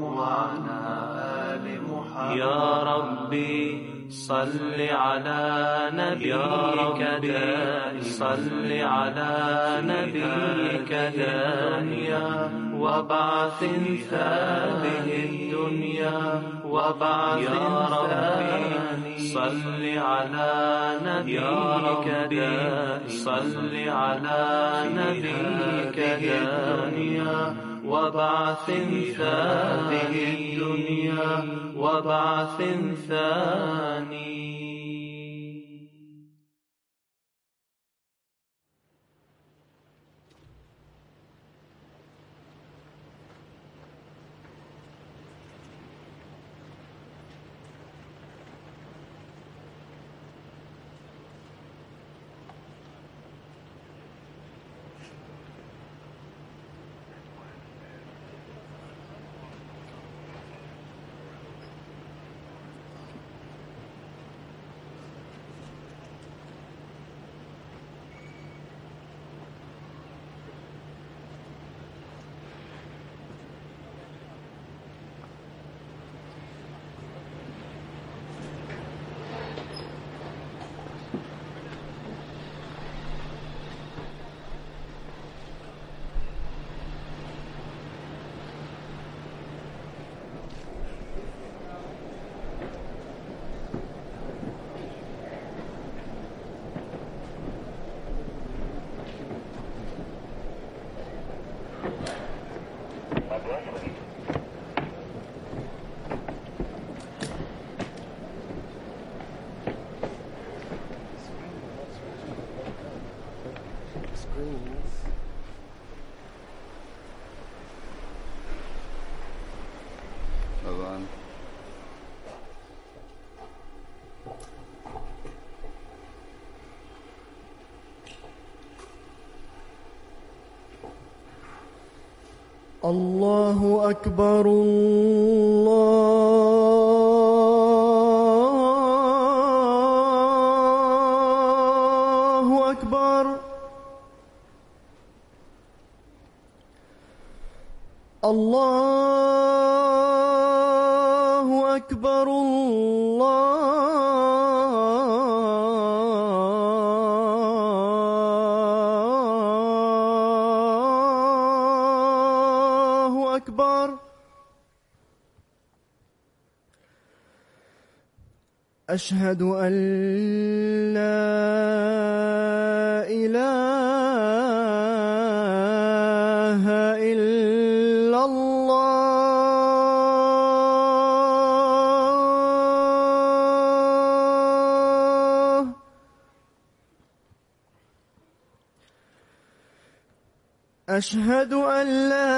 وعلى آل محمد. يا ربي صل على نبيك دائما. صل على نبيك دائما. وبعث هذه الدنيا وبعث يا ربي صل على نبيك دائما. صل على نبيك دائما. وبعث هذه الدنيا وبعث ثاني الله أكبر الله وأشهد أن لا إله إلا الله. أشهد أن لا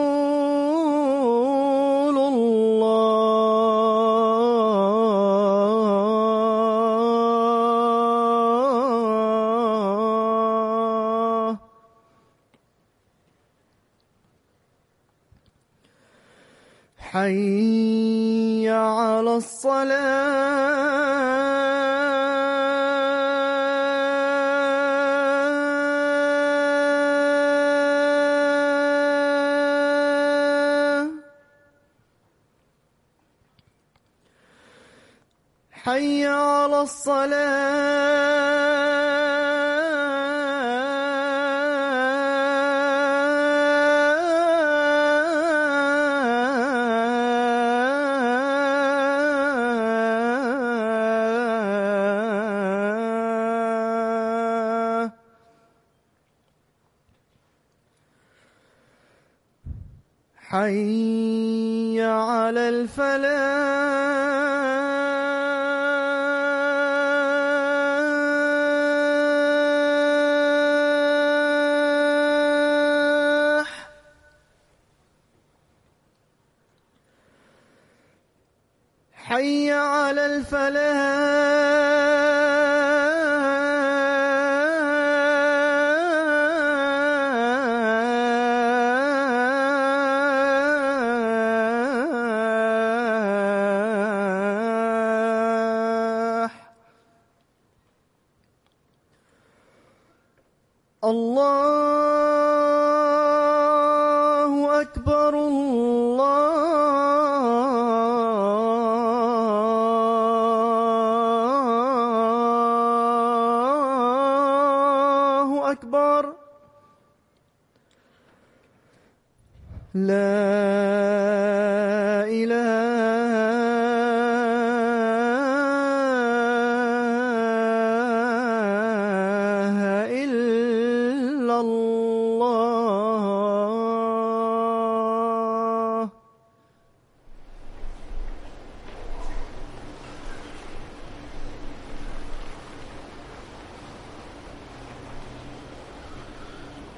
حي على الفلاح.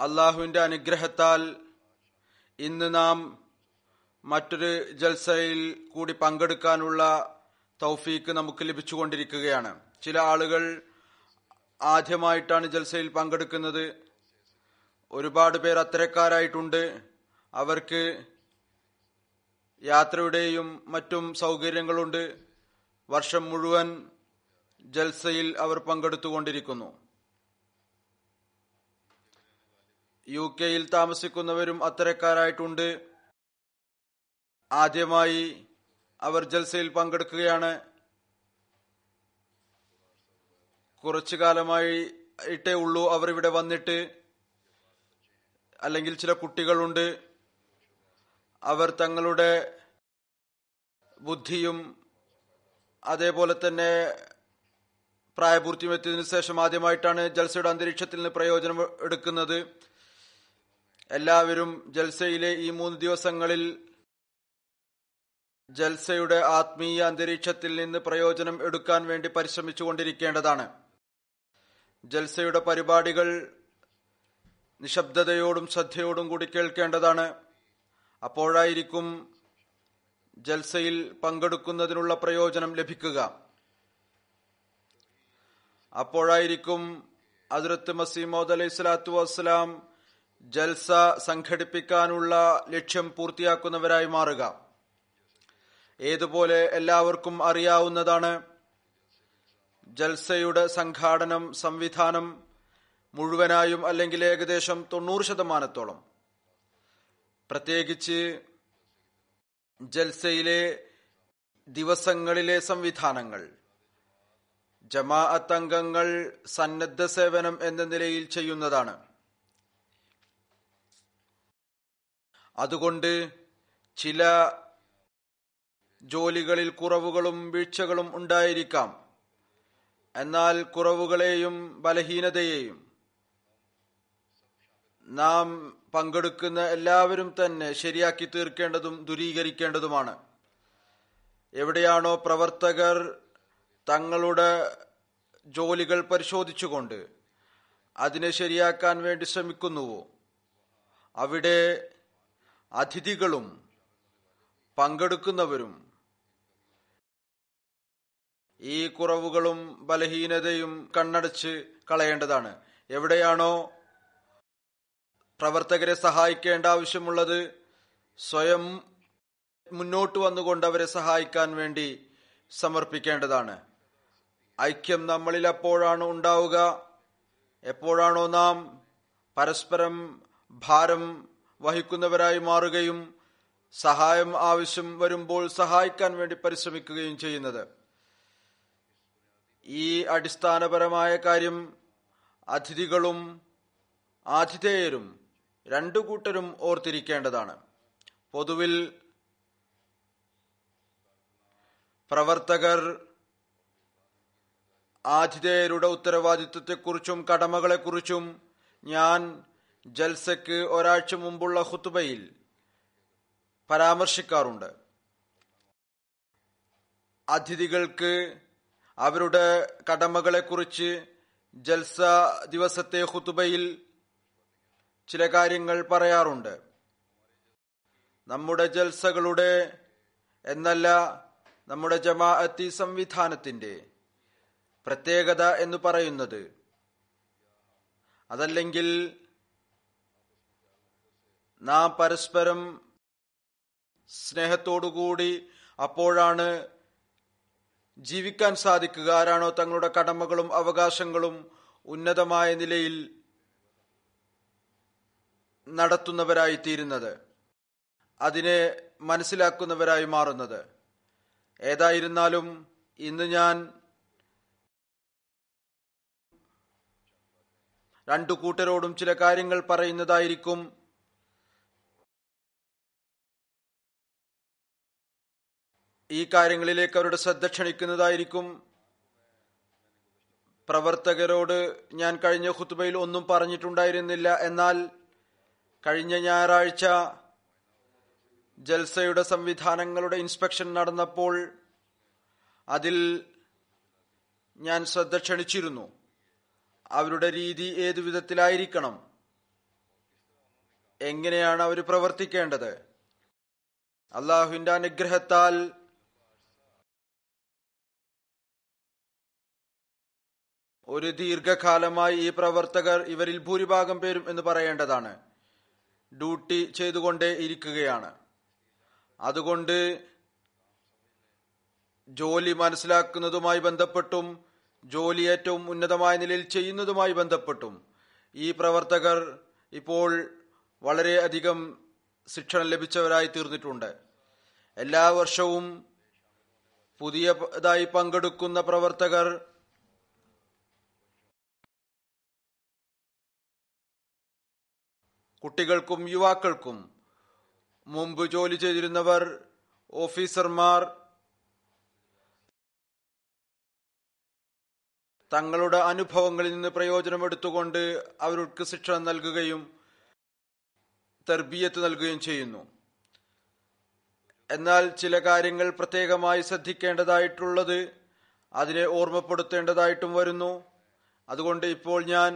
അള്ളാഹുവിന്റെ അനുഗ്രഹത്താൽ ഇന്ന് നാം മറ്റൊരു ജൽസയിൽ കൂടി പങ്കെടുക്കാനുള്ള തൗഫീക്ക് നമുക്ക് ലഭിച്ചുകൊണ്ടിരിക്കുകയാണ്. ചില ആളുകൾ ആദ്യമായിട്ടാണ് ജൽസയിൽ പങ്കെടുക്കുന്നത്. ഒരുപാട് പേർ അത്തരക്കാരായിട്ടുണ്ട്. അവർക്ക് യാത്രയുടെയും മറ്റും സൗകര്യങ്ങളുണ്ട്. വർഷം മുഴുവൻ ജൽസയിൽ അവർ പങ്കെടുത്തുകൊണ്ടിരിക്കുന്നു. യു കെയിൽ താമസിക്കുന്നവരും അത്തരക്കാരായിട്ടുണ്ട്. ആദ്യമായി അവർ ജൽസയിൽ പങ്കെടുക്കുകയാണ്. കുറച്ചു കാലമായി ഇട്ടേ ഉള്ളൂ അവർ ഇവിടെ വന്നിട്ട്. അല്ലെങ്കിൽ ചില കുട്ടികളുണ്ട്. അവർ തങ്ങളുടെ ബുദ്ധിയും അതേപോലെ തന്നെ പ്രായപൂർത്തിയും എത്തിയതിനു ശേഷം ആദ്യമായിട്ടാണ് ജൽസയുടെ അന്തരീക്ഷത്തിൽ നിന്ന് പ്രയോജനം എടുക്കുന്നത്. എല്ലാവരും ജൽസയിലെ ഈ മൂന്ന് ദിവസങ്ങളിൽ ജൽസയുടെ ആത്മീയ അന്തരീക്ഷത്തിൽ നിന്ന് പ്രയോജനം എടുക്കാൻ വേണ്ടി പരിശ്രമിച്ചു കൊണ്ടിരിക്കേണ്ടതാണ് ജൽസയുടെ പരിപാടികൾ നിശബ്ദതയോടും ശ്രദ്ധയോടും കൂടി കേൾക്കേണ്ടതാണ്. അപ്പോഴായിരിക്കും ജൽസയിൽ പങ്കെടുക്കുന്നതിനുള്ള പ്രയോജനം ലഭിക്കുക. അപ്പോഴായിരിക്കും അതിർത്ത് മസീമോദ് അലൈഹി സ്വലാത്തു വസ്സലാം ജൽസ സംഘടിപ്പിക്കാനുള്ള ലക്ഷ്യം പൂർത്തിയാക്കുന്നവരായി മാറുക. ഏതുപോലെ എല്ലാവർക്കും അറിയാവുന്നതാണ് ജൽസയുടെ സംഘാടനം സംവിധാനം മുഴുവനായും അല്ലെങ്കിൽ ഏകദേശം തൊണ്ണൂറ് ശതമാനത്തോളം. പ്രത്യേകിച്ച് ജൽസയിലെ ദിവസങ്ങളിലെ സംവിധാനങ്ങൾ ജമാഅത്ത് അംഗങ്ങൾ സന്നദ്ധ സേവനം എന്ന നിലയിൽ ചെയ്യുന്നതാണ്. അതുകൊണ്ട് ചില ജോലികളിൽ കുറവുകളും വീഴ്ചകളും ഉണ്ടായിരിക്കാം. എന്നാൽ കുറവുകളെയും ബലഹീനതയെയും നാം പങ്കെടുക്കുന്ന എല്ലാവരും തന്നെ ശരിയാക്കി തീർക്കേണ്ടതും ദുരീകരിക്കേണ്ടതുമാണ്. എവിടെയാണോ പ്രവർത്തകർ തങ്ങളുടെ ജോലികൾ പരിശോധിച്ചുകൊണ്ട് അതിനെ ശരിയാക്കാൻ വേണ്ടി ശ്രമിക്കുന്നുവോ? അവിടെ അതിഥികളും പങ്കെടുക്കുന്നവരും ഈ കുറവുകളും ബലഹീനതയും കണ്ണടച്ച് കളയേണ്ടതാണ്. എവിടെയാണോ പ്രവർത്തകരെ സഹായിക്കേണ്ട ആവശ്യമുള്ളത് സ്വയം മുന്നോട്ട് വന്നുകൊണ്ട് അവരെ സഹായിക്കാൻ വേണ്ടി സമർപ്പിക്കേണ്ടതാണ്. ഐക്യം നമ്മളിൽ അപ്പോഴാണ് ഉണ്ടാവുക എപ്പോഴാണോ നാം പരസ്പരം ഭാരം വഹിക്കുന്നവരായി മാറുകയും സഹായം ആവശ്യം വരുമ്പോൾ സഹായിക്കാൻ വേണ്ടി പരിശ്രമിക്കുകയും ചെയ്യുന്നത്. ഈ അടിസ്ഥാനപരമായ കാര്യം അതിഥികളും ആതിഥേയരും രണ്ടു കൂട്ടരും ഓർത്തിരിക്കേണ്ടതാണ്. പൊതുവിൽ പ്രവർത്തകർ ആതിഥേയരുടെ ഉത്തരവാദിത്വത്തെക്കുറിച്ചും കടമകളെക്കുറിച്ചും ഞാൻ ജൽസയ്ക്ക് ഒരാഴ്ച മുമ്പുള്ള ഹുത്തുബയിൽ പരാമർശിക്കാറുണ്ട്. അതിഥികൾക്ക് അവരുടെ കടമകളെക്കുറിച്ച് ജൽസ ദിവസത്തെ ഹുത്തുബയിൽ ചില കാര്യങ്ങൾ പറയാറുണ്ട്. നമ്മുടെ ജൽസകളുടെ എന്നല്ല നമ്മുടെ ജമാഅത്തി സംവിധാനത്തിന്റെ പ്രത്യേകത എന്ന് പറയുന്നത്. അതല്ലെങ്കിൽ നാം പരസ്പരം സ്നേഹത്തോടുകൂടി അപ്പോഴാണ് ജീവിക്കാൻ സാധിക്കുക. ആരാണോ തങ്ങളുടെ കടമകളും അവകാശങ്ങളും ഉന്നതമായ നിലയിൽ നടത്തുന്നവരായി തീരുന്നത് അതിനെ മനസ്സിലാക്കുന്നവരായി മാറുന്നത്. ഏതായിരുന്നാലും ഇന്ന് ഞാൻ രണ്ടു കൂട്ടരോടും ചില കാര്യങ്ങൾ പറയുന്നതായിരിക്കും ഈ കാര്യങ്ങളിലേക്ക് അവരുടെ ശ്രദ്ധ ക്ഷണിക്കുന്നതായിരിക്കും. പ്രവർത്തകരോട് ഞാൻ കഴിഞ്ഞ ഖുത്ബയിൽ ഒന്നും പറഞ്ഞിട്ടുണ്ടായിരുന്നില്ല. എന്നാൽ കഴിഞ്ഞ ഞായറാഴ്ച ജൽസയുടെ സംവിധാനങ്ങളുടെ ഇൻസ്പെക്ഷൻ നടന്നപ്പോൾ അതിൽ ഞാൻ ശ്രദ്ധ ക്ഷണിച്ചിരുന്നു. അവരുടെ രീതി ഏതു വിധത്തിലായിരിക്കണം? എങ്ങനെയാണ് അവർ പ്രവർത്തിക്കേണ്ടത്? അള്ളാഹുവിന്റെ അനുഗ്രഹത്താൽ ഒരു ദീർഘകാലമായി ഈ പ്രവർത്തകർ ഇവരിൽ ഭൂരിഭാഗം പേരും എന്ന് പറയേണ്ടതാണ്. ഡ്യൂട്ടി ചെയ്തുകൊണ്ടേ ഇരിക്കുകയാണ്. അതുകൊണ്ട് ജോലി മനസ്സിലാക്കുന്നതുമായി ബന്ധപ്പെട്ടും ജോലി ഏറ്റവും ഉന്നതമായ നിലയിൽ ചെയ്യുന്നതുമായി ബന്ധപ്പെട്ടും ഈ പ്രവർത്തകർ ഇപ്പോൾ വളരെയധികം ശിക്ഷണം ലഭിച്ചവരായി തീർന്നിട്ടുണ്ട്. എല്ലാ വർഷവും പുതിയതായി പങ്കെടുക്കുന്ന പ്രവർത്തകർ കുട്ടികൾക്കും യുവാക്കൾക്കും മുമ്പ് ജോലി ചെയ്തിരുന്നവർ ഓഫീസർമാർ തങ്ങളുടെ അനുഭവങ്ങളിൽ നിന്ന് പ്രയോജനമെടുത്തുകൊണ്ട് അവർക്ക് ശിക്ഷണം നൽകുകയും തെർബീയത്ത് നൽകുകയും ചെയ്യുന്നു. എന്നാൽ ചില കാര്യങ്ങൾ പ്രത്യേകമായി ശ്രദ്ധിക്കേണ്ടതായിട്ടുള്ളത് അതിനെ ഓർമ്മപ്പെടുത്തേണ്ടതായിട്ടും വരുന്നു. അതുകൊണ്ട് ഇപ്പോൾ ഞാൻ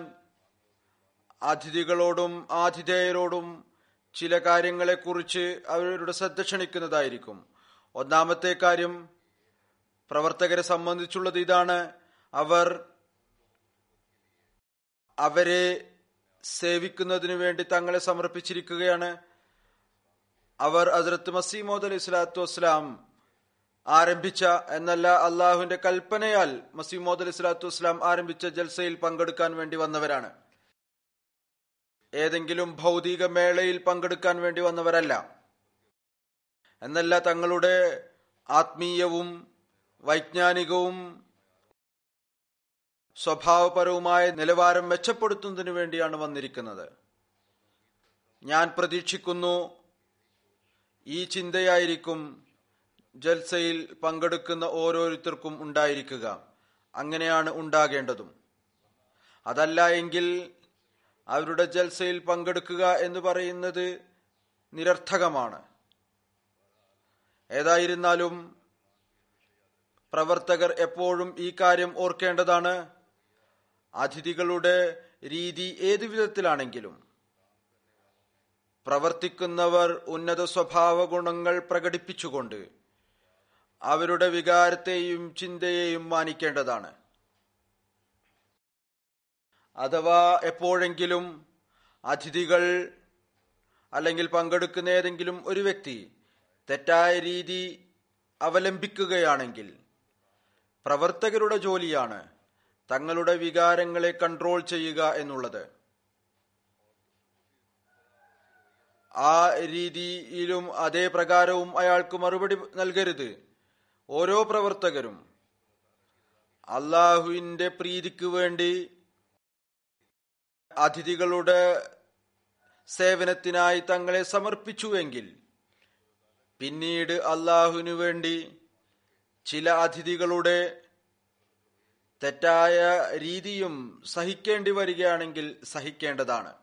അതിഥികളോടും ആതിഥേയരോടും ചില കാര്യങ്ങളെക്കുറിച്ച് അവരുടെ ശ്രദ്ധ ക്ഷണിക്കുന്നതായിരിക്കും. ഒന്നാമത്തെ കാര്യം പ്രവർത്തകരെ സംബന്ധിച്ചുള്ളത് ഇതാണ്. അവർ അവരെ സേവിക്കുന്നതിനു വേണ്ടി തങ്ങളെ സമർപ്പിച്ചിരിക്കുകയാണ്. അവർ ഹസ്രത്ത് മസീമോദ് അലി സ്വലാത്തു വസ്സലാം ആരംഭിച്ച എന്നല്ല അള്ളാഹുവിന്റെ കൽപ്പനയാൽ മസീമോദ് അലി സ്വലാത്തു വസ്സലാം ആരംഭിച്ച ജൽസയിൽ പങ്കെടുക്കാൻ വേണ്ടി വന്നവരാണ്. ഏതെങ്കിലും ഭൗതിക മേളയിൽ പങ്കെടുക്കാൻ വേണ്ടി വന്നവരല്ല. എന്നല്ല തങ്ങളുടെ ആത്മീയവും വൈജ്ഞാനികവും സ്വഭാവപരവുമായ നിലവാരം മെച്ചപ്പെടുത്തുന്നതിനു വേണ്ടിയാണ് വന്നിരിക്കുന്നത്. ഞാൻ പ്രതീക്ഷിക്കുന്നു ഈ ചിന്തയായിരിക്കും ജൽസയിൽ പങ്കെടുക്കുന്ന ഓരോരുത്തർക്കും ഉണ്ടായിരിക്കുക. അങ്ങനെയാണ് ഉണ്ടാകേണ്ടതും. അതല്ല എങ്കിൽ അവരുടെ ജൽസയിൽ പങ്കെടുക്കുക എന്ന് പറയുന്നത് നിരർത്ഥകമാണ്. ഏതായിരുന്നാലും പ്രവർത്തകർ എപ്പോഴും ഈ കാര്യം ഓർക്കേണ്ടതാണ്. അതിഥികളുടെ രീതി ഏതു വിധത്തിലാണെങ്കിലും പ്രവർത്തിക്കുന്നവർ ഉന്നത സ്വഭാവ ഗുണങ്ങൾ പ്രകടിപ്പിച്ചുകൊണ്ട് അവരുടെ വികാരത്തെയും ചിന്തയെയും മാനിക്കേണ്ടതാണ്. അഥവാ എപ്പോഴെങ്കിലും അതിഥികൾ അല്ലെങ്കിൽ പങ്കെടുക്കുന്ന ഏതെങ്കിലും ഒരു വ്യക്തി തെറ്റായ രീതി അവലംബിക്കുകയാണെങ്കിൽ പ്രവർത്തകരുടെ ജോലിയാണ് തങ്ങളുടെ വികാരങ്ങളെ കൺട്രോൾ ചെയ്യുക എന്നുള്ളത്. ആ രീതിയിലും അതേ പ്രകാരവും അയാൾക്ക് മറുപടി നൽകരുത്. ഓരോ പ്രവർത്തകരും അള്ളാഹുവിന്റെ പ്രീതിക്ക് വേണ്ടി അതിഥികളുടെ സേവനത്തിനായി തങ്ങളെ സമർപ്പിച്ചുവെങ്കിൽ പിന്നീട് അള്ളാഹുവിനു വേണ്ടി ചില അതിഥികളുടെ തെറ്റായ രീതിയും സഹിക്കേണ്ടി വരികയാണെങ്കിൽ സഹിക്കേണ്ടതാണ്.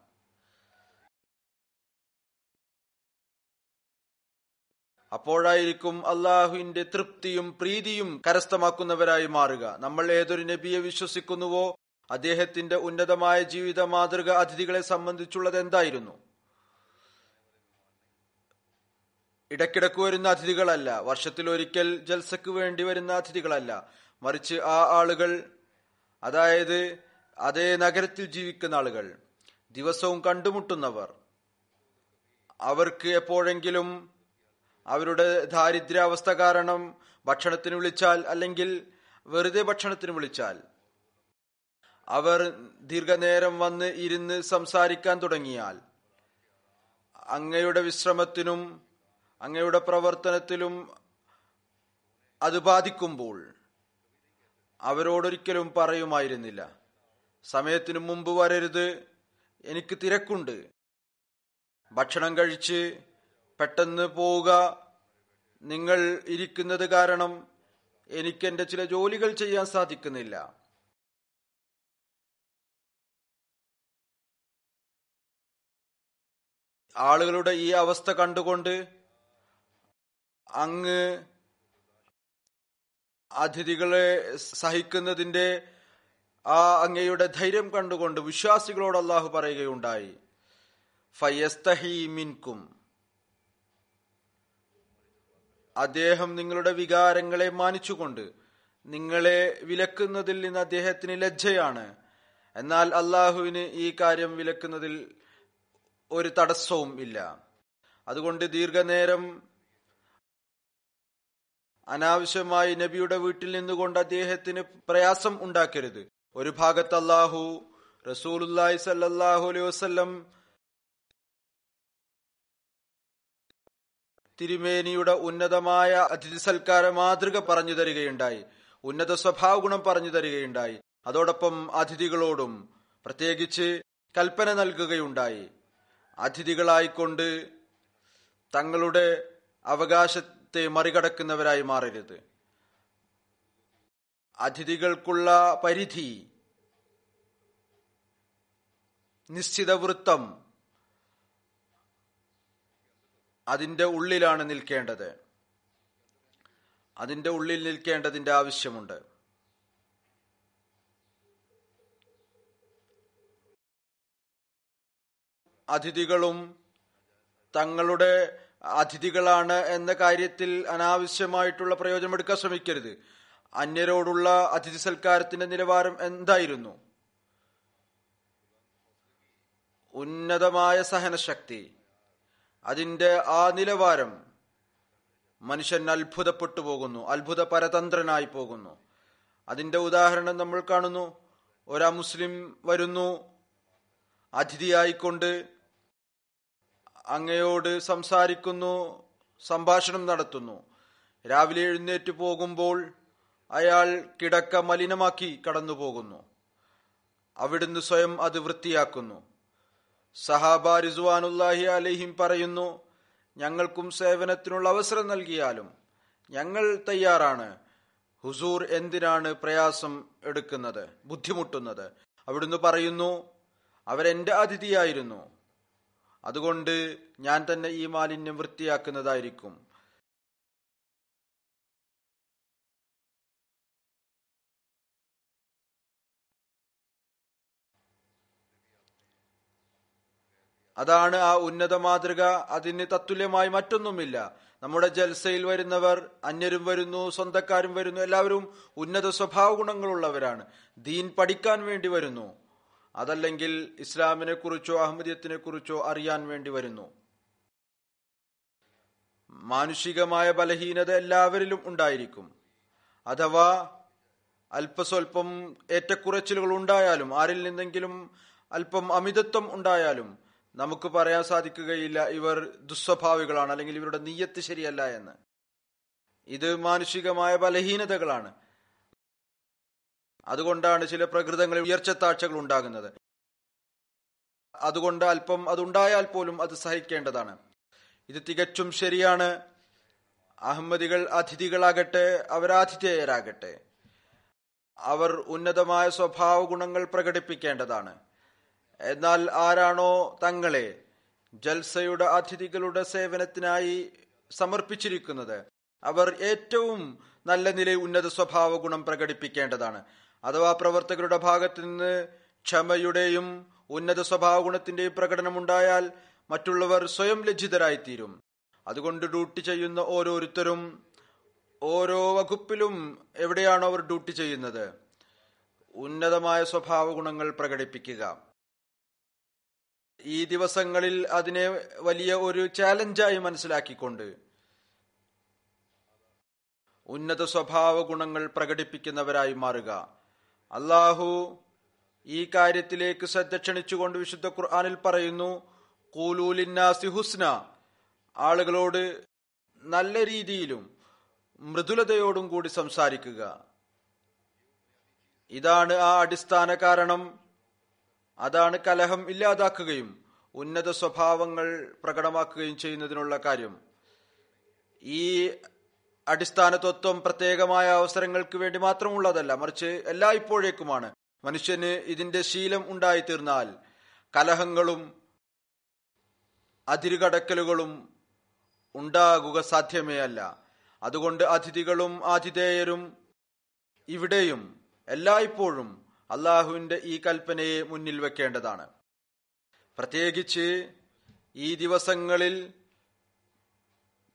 അപ്പോഴായിരിക്കും അള്ളാഹുവിന്റെ തൃപ്തിയും പ്രീതിയും കരസ്ഥമാക്കുന്നവരായി മാറുക. നമ്മൾ ഏതൊരു നബിയെ വിശ്വസിക്കുന്നുവോ അദ്ദേഹത്തിന്റെ ഉന്നതമായ ജീവിത മാതൃക അതിഥികളെ സംബന്ധിച്ചുള്ളത് എന്തായിരുന്നു? ഇടക്കിടക്ക് വരുന്ന അതിഥികളല്ല വർഷത്തിൽ ഒരിക്കൽ ജൽസക്ക് വേണ്ടി വരുന്ന അതിഥികളല്ല. മറിച്ച് ആ ആളുകൾ അതായത് അതേ നഗരത്തിൽ ജീവിക്കുന്ന ആളുകൾ ദിവസവും കണ്ടുമുട്ടുന്നവർ അവർക്ക് എപ്പോഴെങ്കിലും അവരുടെ ദാരിദ്ര്യാവസ്ഥ കാരണം ഭക്ഷണത്തിന് വിളിച്ചാൽ അല്ലെങ്കിൽ വെറുതെ ഭക്ഷണത്തിന് വിളിച്ചാൽ അവർ ദീർഘനേരം വന്ന് ഇരുന്ന് സംസാരിക്കാൻ തുടങ്ങിയാൽ അങ്ങയുടെ വിശ്രമത്തിനും അങ്ങയുടെ പ്രവർത്തനത്തിലും അത് ബാധിക്കുമ്പോൾ അവരോടൊരിക്കലും പറയുമായിരുന്നില്ല. സമയത്തിന് മുമ്പ് വരരുത് എനിക്ക് തിരക്കുണ്ട്. ഭക്ഷണം കഴിച്ച് പെട്ടെന്ന് പോവുക നിങ്ങൾ ഇരിക്കുന്നത് കാരണം എനിക്കെന്റെ ചില ജോലികൾ ചെയ്യാൻ സാധിക്കുന്നില്ല. ആളുകളുടെ ഈ അവസ്ഥ കണ്ടുകൊണ്ട് അങ്ങ് അതിഥികളെ സഹിക്കുന്നതിന്റെ ആ അങ്ങയുടെ ധൈര്യം കണ്ടുകൊണ്ട് വിശ്വാസികളോട് അള്ളാഹു പറയുകയുണ്ടായി. ഫയസ്തഹി മിൻകും. അദ്ദേഹം നിങ്ങളുടെ വികാരങ്ങളെ മാനിച്ചുകൊണ്ട് നിങ്ങളെ വിലക്കുന്നതിൽ നിന്ന് അദ്ദേഹത്തിന് ലജ്ജയാണ്. എന്നാൽ അള്ളാഹുവിന് ഈ കാര്യം വിലക്കുന്നതിൽ ഒരു തടസ്സവും ഇല്ല. അതുകൊണ്ട് ദീർഘനേരം അനാവശ്യമായി നബിയുടെ വീട്ടിൽ നിന്നുകൊണ്ട് അദ്ദേഹത്തിന് പ്രയാസം ഉണ്ടാക്കരുത്. ഒരു ഭാഗത്ത് അള്ളാഹു റസൂലുല്ലായി സല്ലാഹു അലൈഹി വസ്ല്ലം തിരുമേനിയുടെ ഉന്നതമായ അതിഥി സൽക്കാര മാതൃക പറഞ്ഞു തരികയുണ്ടായി. ഉന്നത സ്വഭാവ ഗുണം പറഞ്ഞു തരികയുണ്ടായി. അതോടൊപ്പം അതിഥികളോടും പ്രത്യേകിച്ച് കൽപ്പന നൽകുകയുണ്ടായി. അതിഥികളായിക്കൊണ്ട് തങ്ങളുടെ അവകാശത്തെ മറികടക്കുന്നവരായി മാറരുത്. അതിഥികൾക്കുള്ള പരിധി നിശ്ചിത വൃത്തം അതിന്റെ ഉള്ളിലാണ് നിൽക്കേണ്ടത്. അതിന്റെ ഉള്ളിൽ നിൽക്കേണ്ടതിന്റെ ആവശ്യമുണ്ട്. അതിഥികളും തങ്ങളുടെ അതിഥികളാണ് എന്ന കാര്യത്തിൽ അനാവശ്യമായിട്ടുള്ള പ്രയോജനമെടുക്കാൻ ശ്രമിക്കരുത്. അന്യരോടുള്ള അതിഥി സൽക്കാരത്തിന്റെ നിലവാരം എന്തായിരുന്നു? ഉന്നതമായ സഹനശക്തി. അതിന്റെ ആ നിലവാരം മനുഷ്യൻ അത്ഭുതപ്പെട്ടു പോകുന്നു. അത്ഭുത പരതന്ത്രനായി പോകുന്നു. അതിന്റെ ഉദാഹരണം നമ്മൾ കാണുന്നു. ഒരാ മുസ്ലിം വരുന്നു. അതിഥിയായിക്കൊണ്ട് അങ്ങയോട് സംസാരിക്കുന്നു സംഭാഷണം നടത്തുന്നു. രാവിലെ എഴുന്നേറ്റ് പോകുമ്പോൾ അയാൾ കിടക്ക മലിനമാക്കി കടന്നു പോകുന്നു അവിടുന്ന് സ്വയം അത് വൃത്തിയാക്കുന്നു. സഹാബ റിസുവാനുല്ലാഹി അലഹിം പറയുന്നു ഞങ്ങൾക്കും സേവനത്തിനുള്ള അവസരം നൽകിയാലും ഞങ്ങൾ തയ്യാറാണ്. ഹുസൂർ എന്തിനാണ് പ്രയാസം എടുക്കുന്നത് ബുദ്ധിമുട്ടുന്നത്? അവിടുന്ന് പറയുന്നു അവരെന്റെ അതിഥിയായിരുന്നു. അതുകൊണ്ട് ഞാൻ തന്നെ ഈ മാലിന്യം വൃത്തിയാക്കുന്നതായിരിക്കും. അതാണ് ആ ഉന്നത മാതൃക അതിന് തത്തുല്യമായി മറ്റൊന്നുമില്ല. നമ്മുടെ ജൽസയിൽ വരുന്നവർ അന്യരും വരുന്നു സ്വന്തക്കാരും വരുന്നു എല്ലാവരും ഉന്നത സ്വഭാവ ഗുണങ്ങളുള്ളവരാണ് ദീൻ പഠിക്കാൻ വേണ്ടി വരുന്നു. അതല്ലെങ്കിൽ ഇസ്ലാമിനെ കുറിച്ചോ അഹമ്മദിയത്തിനെ കുറിച്ചോ അറിയാൻ വേണ്ടി വരുന്നു. മാനുഷികമായ ബലഹീനത എല്ലാവരിലും ഉണ്ടായിരിക്കും. അഥവാ അല്പസ്വല്പം ഏറ്റക്കുറച്ചിലുകൾ ഉണ്ടായാലും ആരിൽ നിന്നെങ്കിലും അല്പം അമിതത്വം ഉണ്ടായാലും നമുക്ക് പറയാൻ സാധിക്കുകയില്ല ഇവർ ദുസ്വഭാവികളാണ് അല്ലെങ്കിൽ ഇവരുടെ നീയത്ത് ശരിയല്ല എന്ന്. ഇത് മാനുഷികമായ ബലഹീനതകളാണ്. അതുകൊണ്ടാണ് ചില പ്രകൃതങ്ങളിൽ ഉയർച്ചത്താഴ്ചകൾ ഉണ്ടാകുന്നത്. അതുകൊണ്ട് അല്പം അതുണ്ടായാൽ പോലും അത് സഹിക്കേണ്ടതാണ്. ഇത് തികച്ചും ശരിയാണ്. അഹമ്മദികൾ അതിഥികളാകട്ടെ അവരാതിഥേയരാകട്ടെ. അവർ ഉന്നതമായ സ്വഭാവ ഗുണങ്ങൾ പ്രകടിപ്പിക്കേണ്ടതാണ്. എന്നാൽ ആരാണോ തങ്ങളെ ജൽസയുടെ അതിഥികളുടെ സേവനത്തിനായി സമർപ്പിച്ചിരിക്കുന്നത് അവർ ഏറ്റവും നല്ല നിലയിൽ ഉന്നത സ്വഭാവ ഗുണം പ്രകടിപ്പിക്കേണ്ടതാണ്. അഥവാ പ്രവർത്തകരുടെ ഭാഗത്ത് നിന്ന് ക്ഷമയുടെയും ഉന്നത സ്വഭാവ ഗുണത്തിന്റെയും പ്രകടനമുണ്ടായാൽ മറ്റുള്ളവർ സ്വയം ലജ്ജിതരായിത്തീരും. അതുകൊണ്ട് ഡ്യൂട്ടി ചെയ്യുന്ന ഓരോരുത്തരും ഓരോ വകുപ്പിലും എവിടെയാണോ അവർ ഡ്യൂട്ടി ചെയ്യുന്നത്. ഉന്നതമായ സ്വഭാവ ഗുണങ്ങൾ പ്രകടിപ്പിക്കുക. ഈ ദിവസങ്ങളിൽ അതിനെ വലിയ ഒരു ചാലഞ്ചായി മനസ്സിലാക്കിക്കൊണ്ട് ഉന്നത സ്വഭാവ ഗുണങ്ങൾ പ്രകടിപ്പിക്കുന്നവരായി മാറുക. അള്ളാഹു ഈ കാര്യത്തിലേക്ക് ശ്രദ്ധ ക്ഷണിച്ചുകൊണ്ട് വിശുദ്ധ ഖുർആാനിൽ പറയുന്നു കൂലൂലിന്നാസി ഹുസ്ന. ആളുകളോട് നല്ല രീതിയിലും മൃദുലതയോടും കൂടി സംസാരിക്കുക. ഇതാണ് ആ അടിസ്ഥാന കാരണം. അതാണ് കലഹം ഇല്ലാതാക്കുകയും ഉന്നത സ്വഭാവങ്ങൾ പ്രകടമാക്കുകയും ചെയ്യുന്നതിനുള്ള കാര്യം. ഈ അടിസ്ഥാന തത്വം പ്രത്യേകമായ അവസരങ്ങൾക്ക് വേണ്ടി മാത്രമുള്ളതല്ല മറിച്ച് എല്ലാ എല്ലായ്പ്പോഴേക്കുമാണ് മനുഷ്യന് ഇതിന്റെ ശീലം ഉണ്ടായിത്തീർന്നാൽ കലഹങ്ങളും അതിരുകടക്കലുകളും ഉണ്ടാകുക സാധ്യമേ അല്ല. അതുകൊണ്ട് അതിഥികളും ആതിഥേയരും ഇവിടെയും എല്ലായ്പ്പോഴും അള്ളാഹുവിന്റെ ഈ കൽപ്പനയെ മുന്നിൽ വെക്കേണ്ടതാണ്. പ്രത്യേകിച്ച് ഈ ദിവസങ്ങളിൽ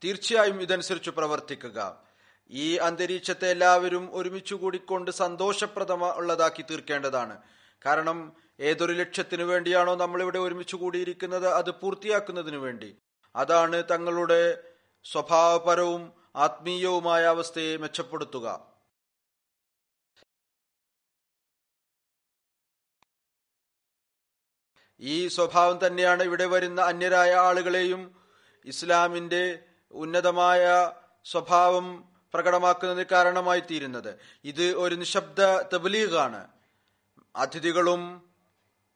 തീർച്ചയായും ഇതനുസരിച്ച് പ്രവർത്തിക്കുക. ഈ അന്തരീക്ഷത്തെ എല്ലാവരും ഒരുമിച്ച് കൂടിക്കൊണ്ട് സന്തോഷപ്രദമ ഉള്ളതാക്കി തീർക്കേണ്ടതാണ്. കാരണം ഏതൊരു ലക്ഷ്യത്തിനു വേണ്ടിയാണോ നമ്മളിവിടെ ഒരുമിച്ച് കൂടിയിരിക്കുന്നത് അത് പൂർത്തിയാക്കുന്നതിനു വേണ്ടി. അതാണ് തങ്ങളുടെ സ്വഭാവപരവും ആത്മീയവുമായ അവസ്ഥയെ മെച്ചപ്പെടുത്തുക. ഈ സ്വഭാവം തന്നെയാണ് ഇവിടെ വരുന്ന അന്യരായ ആളുകളെയും ഇസ്ലാമിന്റെ ഉന്നതമായ സ്വഭാവം പ്രകടമാക്കുന്നതിന് കാരണമായി തീരുന്നത് ഇത് ഒരു നിശബ്ദ തബ്ലീഗാണ്. അതിഥികളും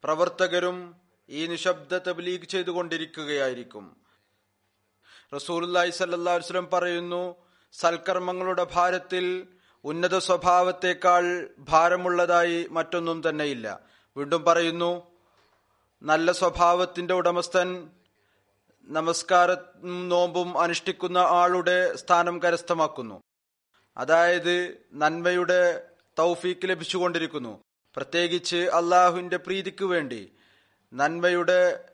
പ്രവർത്തകരും ഈ നിശബ്ദ തബ്ലീഗ് ചെയ്തുകൊണ്ടിരിക്കുകയായിരിക്കും. റസൂലി സല്ലാ വസ്ലം പറയുന്നു സൽക്കർമ്മങ്ങളുടെ ഭാരത്തിൽ ഉന്നത സ്വഭാവത്തെക്കാൾ ഭാരമുള്ളതായി മറ്റൊന്നും തന്നെയില്ല. വീണ്ടും പറയുന്നു നല്ല സ്വഭാവത്തിന്റെ ഉടമസ്ഥൻ നമസ്കാര നോമ്പും അനുഷ്ഠിക്കുന്ന ആളുടെ സ്ഥാനം കരസ്ഥമാക്കുന്നു. അതായത് നന്മയുടെ തൗഫീക്ക് ലഭിച്ചുകൊണ്ടിരിക്കുന്നു. പ്രത്യേകിച്ച് അള്ളാഹുവിന്റെ പ്രീതിക്ക് വേണ്ടി നന്മയുടെ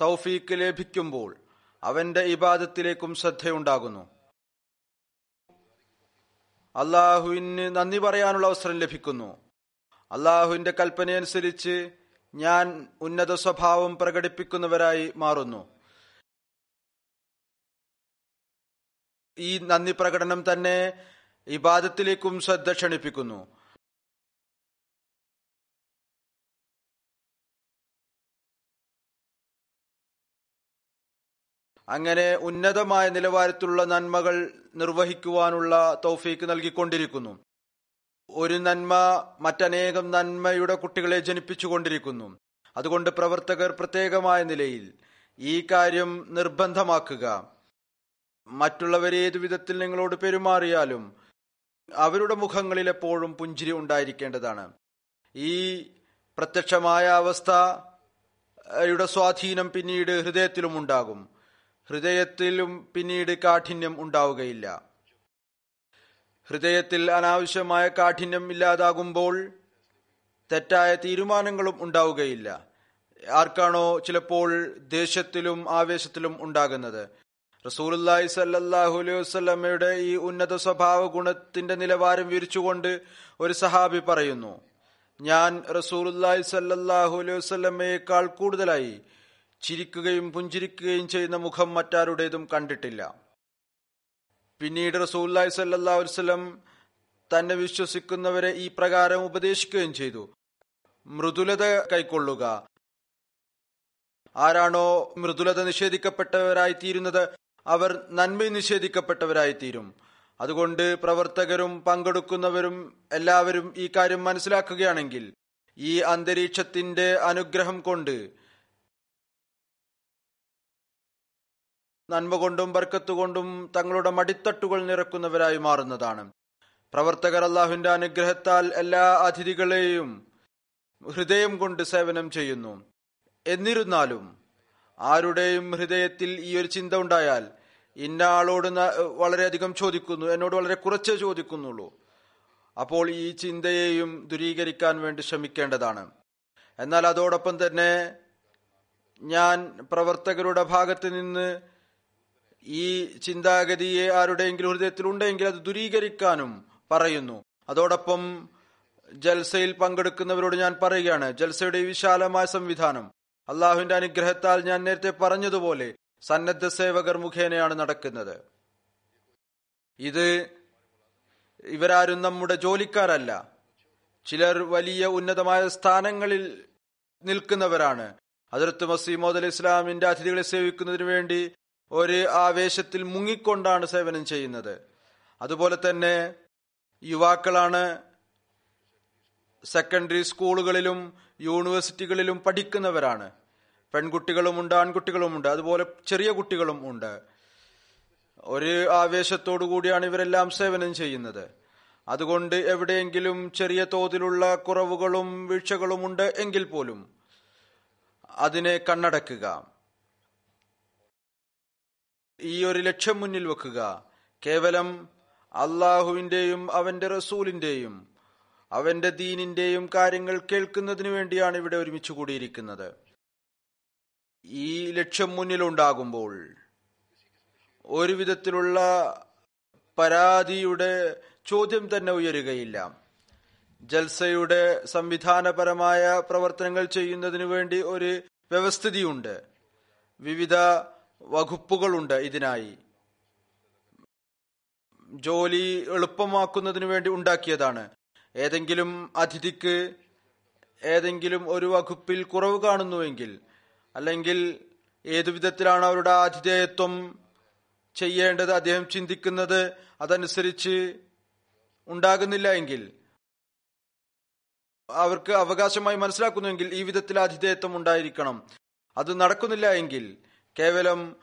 തൗഫീക്ക് ലഭിക്കുമ്പോൾ അവന്റെ ഇബാദത്തിലേക്കും ശ്രദ്ധയുണ്ടാകുന്നു. അള്ളാഹുവിന് നന്ദി പറയാനുള്ള അവസരം ലഭിക്കുന്നു. അള്ളാഹുവിന്റെ കൽപ്പനയനുസരിച്ച് ഞാൻ ഉന്നത സ്വഭാവം പ്രകടിപ്പിക്കുന്നവരായി മാറുന്നു. ഈ നന്ദി പ്രകടനം തന്നെ ഇബാദത്തിലേക്കും ശ്രദ്ധ ക്ഷണിപ്പിക്കുന്നു. അങ്ങനെ ഉന്നതമായ നിലവാരത്തിലുള്ള നന്മകൾ നിർവഹിക്കുവാനുള്ള തൗഫീക്ക് നൽകിക്കൊണ്ടിരിക്കുന്നു. ഒരു നന്മ മറ്റനേകം നന്മയുടെ കുട്ടികളെ ജനിപ്പിച്ചുകൊണ്ടിരിക്കുന്നു അതുകൊണ്ട് പ്രവർത്തകർ പ്രത്യേകമായ നിലയിൽ ഈ കാര്യം നിർബന്ധമാക്കുക. മറ്റുള്ളവർ ഏതു വിധത്തിൽ നിങ്ങളോട് പെരുമാറിയാലും അവരുടെ മുഖങ്ങളിൽ എപ്പോഴും പുഞ്ചിരി ഉണ്ടായിരിക്കേണ്ടതാണ്. ഈ പ്രത്യക്ഷമായ അവസ്ഥയുടെ സ്വാധീനം പിന്നീട് ഹൃദയത്തിലും ഉണ്ടാകും. ഹൃദയത്തിലും പിന്നീട് കാഠിന്യം ഉണ്ടാവുകയില്ല. ഹൃദയത്തിൽ അനാവശ്യമായ കാഠിന്യം ഇല്ലാതാകുമ്പോൾ തെറ്റായ തീരുമാനങ്ങളും ഉണ്ടാവുകയില്ല. ആർക്കാണോ ചിലപ്പോൾ ദേഷ്യത്തിലും ആവേശത്തിലും ഉണ്ടാകുന്നത്. റസൂലുല്ലാഹി സല്ലാഹു അലൈഹി വസ്ലമയുടെ ഈ ഉന്നത സ്വഭാവ ഗുണത്തിന്റെ നിലവാരം വിരിച്ചുകൊണ്ട് ഒരു സഹാബി പറയുന്നു ഞാൻ റസൂലുല്ലാഹി സല്ലാഹു അലൈഹി വസ്ലമയേക്കാൾ കൂടുതലായി ചിരിക്കുകയും പുഞ്ചിരിക്കുകയും ചെയ്യുന്ന മുഖം മറ്റാരുടേതും കണ്ടിട്ടില്ല. പിന്നീട് റസൂല്ലായി സല്ലാ വസ്ലം തന്നെ വിശ്വസിക്കുന്നവരെ ഈ പ്രകാരം ഉപദേശിക്കുകയും ചെയ്തു. മൃദുലത കൈക്കൊള്ളുക. ആരാണോ മൃദുലത നിഷേധിക്കപ്പെട്ടവരായി തീരുന്നത് അവർ നന്മ നിഷേധിക്കപ്പെട്ടവരായിത്തീരും. അതുകൊണ്ട് പ്രവർത്തകരും പങ്കെടുക്കുന്നവരും എല്ലാവരും ഈ കാര്യം മനസ്സിലാക്കുകയാണെങ്കിൽ ഈ അന്തരീക്ഷത്തിന്റെ അനുഗ്രഹം കൊണ്ട് നന്മ കൊണ്ടും ബർക്കത്തുകൊണ്ടും തങ്ങളുടെ മടിത്തട്ടുകൾ നിറക്കുന്നവരായി മാറുന്നതാണ്. പ്രവർത്തകർ അള്ളാഹുവിന്റെ അനുഗ്രഹത്താൽ എല്ലാ അതിഥികളെയും ഹൃദയം കൊണ്ട് സേവനം ചെയ്യുന്നു. എന്നിരുന്നാലും ആരുടെയും ഹൃദയത്തിൽ ഈ ഒരു ചിന്ത ഉണ്ടായാൽ ഇന്ന ആളോട് വളരെയധികം ചോദിക്കുന്നു എന്നോട് വളരെ കുറച്ചേ ചോദിക്കുന്നുള്ളൂ. അപ്പോൾ ഈ ചിന്തയെയും ദുരീകരിക്കാൻ വേണ്ടി ശ്രമിക്കേണ്ടതാണ്. എന്നാൽ അതോടൊപ്പം തന്നെ ഞാൻ പ്രവർത്തകരുടെ ഭാഗത്ത് നിന്ന് ഈ ചിന്താഗതിയെ ആരുടെയെങ്കിലും ഹൃദയത്തിൽ ഉണ്ടെങ്കിൽ അത് ദുരീകരിക്കാനും പറയുന്നു. അതോടൊപ്പം ജൽസയിൽ പങ്കെടുക്കുന്നവരോട് ഞാൻ പറയുകയാണ് ജൽസയുടെ വിശാലമായ സംവിധാനം അള്ളാഹുവിന്റെ അനുഗ്രഹത്താൽ ഞാൻ നേരത്തെ പറഞ്ഞതുപോലെ സന്നദ്ധ സേവകർ മുഖേനയാണ് നടക്കുന്നത്. ഇത് ഇവരാരും നമ്മുടെ ജോലിക്കാരല്ല. ചിലർ വലിയ ഉന്നതമായ സ്ഥാനങ്ങളിൽ നിൽക്കുന്നവരാണ്. അതിർത്ത് മസീമോദ് അലി ഇസ്ലാമിന്റെ അതിഥികളെ സേവിക്കുന്നതിന് വേണ്ടി ഒരു ആവേശത്തിൽ മുങ്ങിക്കൊണ്ടാണ് സേവനം ചെയ്യുന്നത്. അതുപോലെ തന്നെ യുവാക്കളാണ് സെക്കൻഡറി സ്കൂളുകളിലും യൂണിവേഴ്സിറ്റികളിലും പഠിക്കുന്നവരാണ്. പെൺകുട്ടികളുമുണ്ട് ആൺകുട്ടികളുമുണ്ട് അതുപോലെ ചെറിയ കുട്ടികളും ഉണ്ട്. ഒരു ആവേശത്തോടു കൂടിയാണ് ഇവരെല്ലാം സേവനം ചെയ്യുന്നത്. അതുകൊണ്ട് എവിടെയെങ്കിലും ചെറിയ തോതിലുള്ള കുറവുകളും വീഴ്ചകളും ഉണ്ട് എങ്കിൽ പോലും അതിനെ കണ്ണടക്കുക. ഈ ഒരു ലക്ഷ്യം മുന്നിൽ വെക്കുക. കേവലം അള്ളാഹുവിന്റെയും അവന്റെ റസൂലിന്റെയും അവന്റെ ദീനിന്റെയും കാര്യങ്ങൾ കേൾക്കുന്നതിന് വേണ്ടിയാണ് ഇവിടെ ഒരുമിച്ച് കൂടിയിരിക്കുന്നത്. ഈ ലക്ഷ്യം മുന്നിലുണ്ടാകുമ്പോൾ ഒരു വിധത്തിലുള്ള പരാതിയുടെ ചോദ്യം തന്നെ ഉയരുകയില്ല. ജൽസയുടെ സംവിധാനപരമായ പ്രവർത്തനങ്ങൾ ചെയ്യുന്നതിന് വേണ്ടി ഒരു വ്യവസ്ഥിതിയുണ്ട്. വിവിധ വകുപ്പുകളുണ്ട് ഇതിനായി. ജോലി എളുപ്പമാക്കുന്നതിന് വേണ്ടി ഉണ്ടാക്കിയതാണ്. ഏതെങ്കിലും അതിഥിക്ക് ഏതെങ്കിലും ഒരു വകുപ്പിൽ കുറവ് കാണുന്നുവെങ്കിൽ അല്ലെങ്കിൽ ഏതു വിധത്തിലാണ് അവരുടെ ആതിഥേയത്വം ചെയ്യേണ്ടത് അദ്ദേഹം ചിന്തിക്കുന്നത് അതനുസരിച്ച് ഉണ്ടാകുന്നില്ല എങ്കിൽ അവർക്ക് അവകാശമായി മനസ്സിലാക്കുന്നുവെങ്കിൽ ഈ വിധത്തിൽ ആതിഥേയത്വം ഉണ്ടായിരിക്കണം. അത് നടക്കുന്നില്ല എങ്കിൽ കേവലം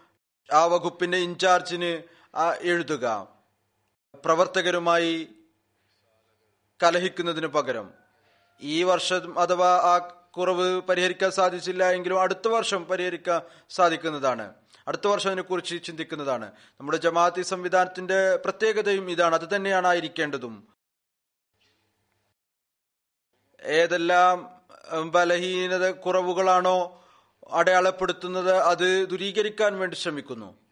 ആ വകുപ്പിന്റെ ഇൻചാർജിന് എഴുതുക. പ്രവർത്തകരുമായി കലഹിക്കുന്നതിന് പകരം. ഈ വർഷം അഥവാ ആ കുറവ് പരിഹരിക്കാൻ സാധിച്ചില്ല എങ്കിലും അടുത്ത വർഷം പരിഹരിക്കാൻ സാധിക്കുന്നതാണ്. അടുത്ത വർഷം അതിനെക്കുറിച്ച് ചിന്തിക്കുന്നതാണ്. നമ്മുടെ ജമാഅത്തി സംവിധാനത്തിന്റെ പ്രത്യേകതയും ഇതാണ്. അത് തന്നെയാണ് ആയിരിക്കേണ്ടതും. ഏതെല്ലാം ബലഹീനത കുറവുകളാണോ അടയാളപ്പെടുത്തുന്നത് അത് ദുരീകരിക്കാൻ വേണ്ടി ശ്രമിക്കുന്നു.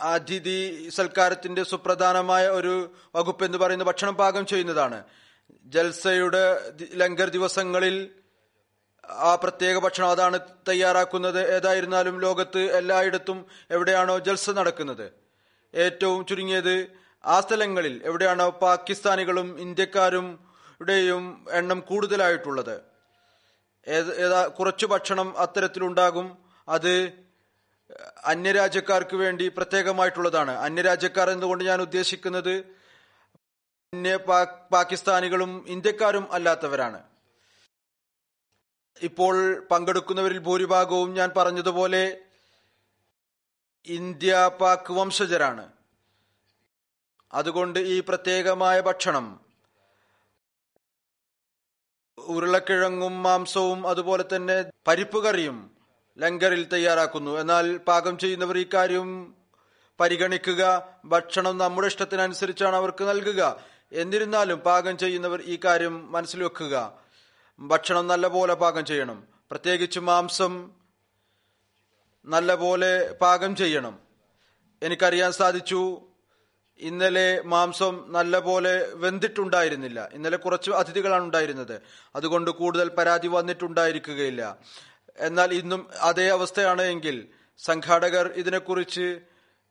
അതിഥി സൽക്കാരത്തിന്റെ സുപ്രധാനമായ ഒരു വകുപ്പ് എന്ന് പറയുന്ന ഭക്ഷണം പാകം ചെയ്യുന്നതാണ്. ജൽസയുടെ ലങ്കർ ദിവസങ്ങളിൽ ആ പ്രത്യേക ഭക്ഷണം അതാണ് തയ്യാറാക്കുന്നത്. ഏതായിരുന്നാലും ലോകത്ത് എല്ലായിടത്തും എവിടെയാണോ ജൽസ നടക്കുന്നത്. ഏറ്റവും ചുരുങ്ങിയത് ആ സ്ഥലങ്ങളിൽ എവിടെയാണോ പാകിസ്ഥാനികളും ഇന്ത്യക്കാരും യും എണ്ണം കൂടുതലായിട്ടുള്ളത്. ഏതാ കുറച്ചു ഭക്ഷണം അത്തരത്തിലുണ്ടാകും. അത് അന്യരാജ്യക്കാർക്ക് വേണ്ടി പ്രത്യേകമായിട്ടുള്ളതാണ്. അന്യരാജ്യക്കാർ എന്നുകൊണ്ട് ഞാൻ ഉദ്ദേശിക്കുന്നത്? അന്യ പാകിസ്ഥാനികളും ഇന്ത്യക്കാരും അല്ലാത്തവരാണ്. ഇപ്പോൾ പങ്കെടുക്കുന്നവരിൽ ഭൂരിഭാഗവും ഞാൻ പറഞ്ഞതുപോലെ ഇന്ത്യ പാക് വംശജരാണ്. അതുകൊണ്ട് ഈ പ്രത്യേകമായ ഭക്ഷണം ഉരുളക്കിഴങ്ങും മാംസവും അതുപോലെ തന്നെ പരിപ്പ് കറിയും ലങ്കറിൽ തയ്യാറാക്കുന്നു. എന്നാൽ പാകം ചെയ്യുന്നവർ ഈ കാര്യം പരിഗണിക്കുക ഭക്ഷണം നമ്മുടെ ഇഷ്ടത്തിനനുസരിച്ചാണ് അവർക്ക് നൽകുക. എന്നിരുന്നാലും പാകം ചെയ്യുന്നവർ ഈ കാര്യം മനസ്സിൽ വെക്കുക ഭക്ഷണം നല്ലപോലെ പാകം ചെയ്യണം. പ്രത്യേകിച്ച് മാംസം നല്ലപോലെ പാകം ചെയ്യണം. എനിക്കറിയാൻ സാധിച്ചു ഇന്നലെ മാംസം നല്ലപോലെ വെന്തിട്ടുണ്ടായിരുന്നില്ല. ഇന്നലെ കുറച്ച് അതിഥികളാണ് ഉണ്ടായിരുന്നത്. അതുകൊണ്ട് കൂടുതൽ പരാതി വന്നിട്ടുണ്ടായിരിക്കുകയില്ല. എന്നാൽ ഇന്നും അതേ അവസ്ഥയാണ് എങ്കിൽ സംഘാടകർ ഇതിനെക്കുറിച്ച്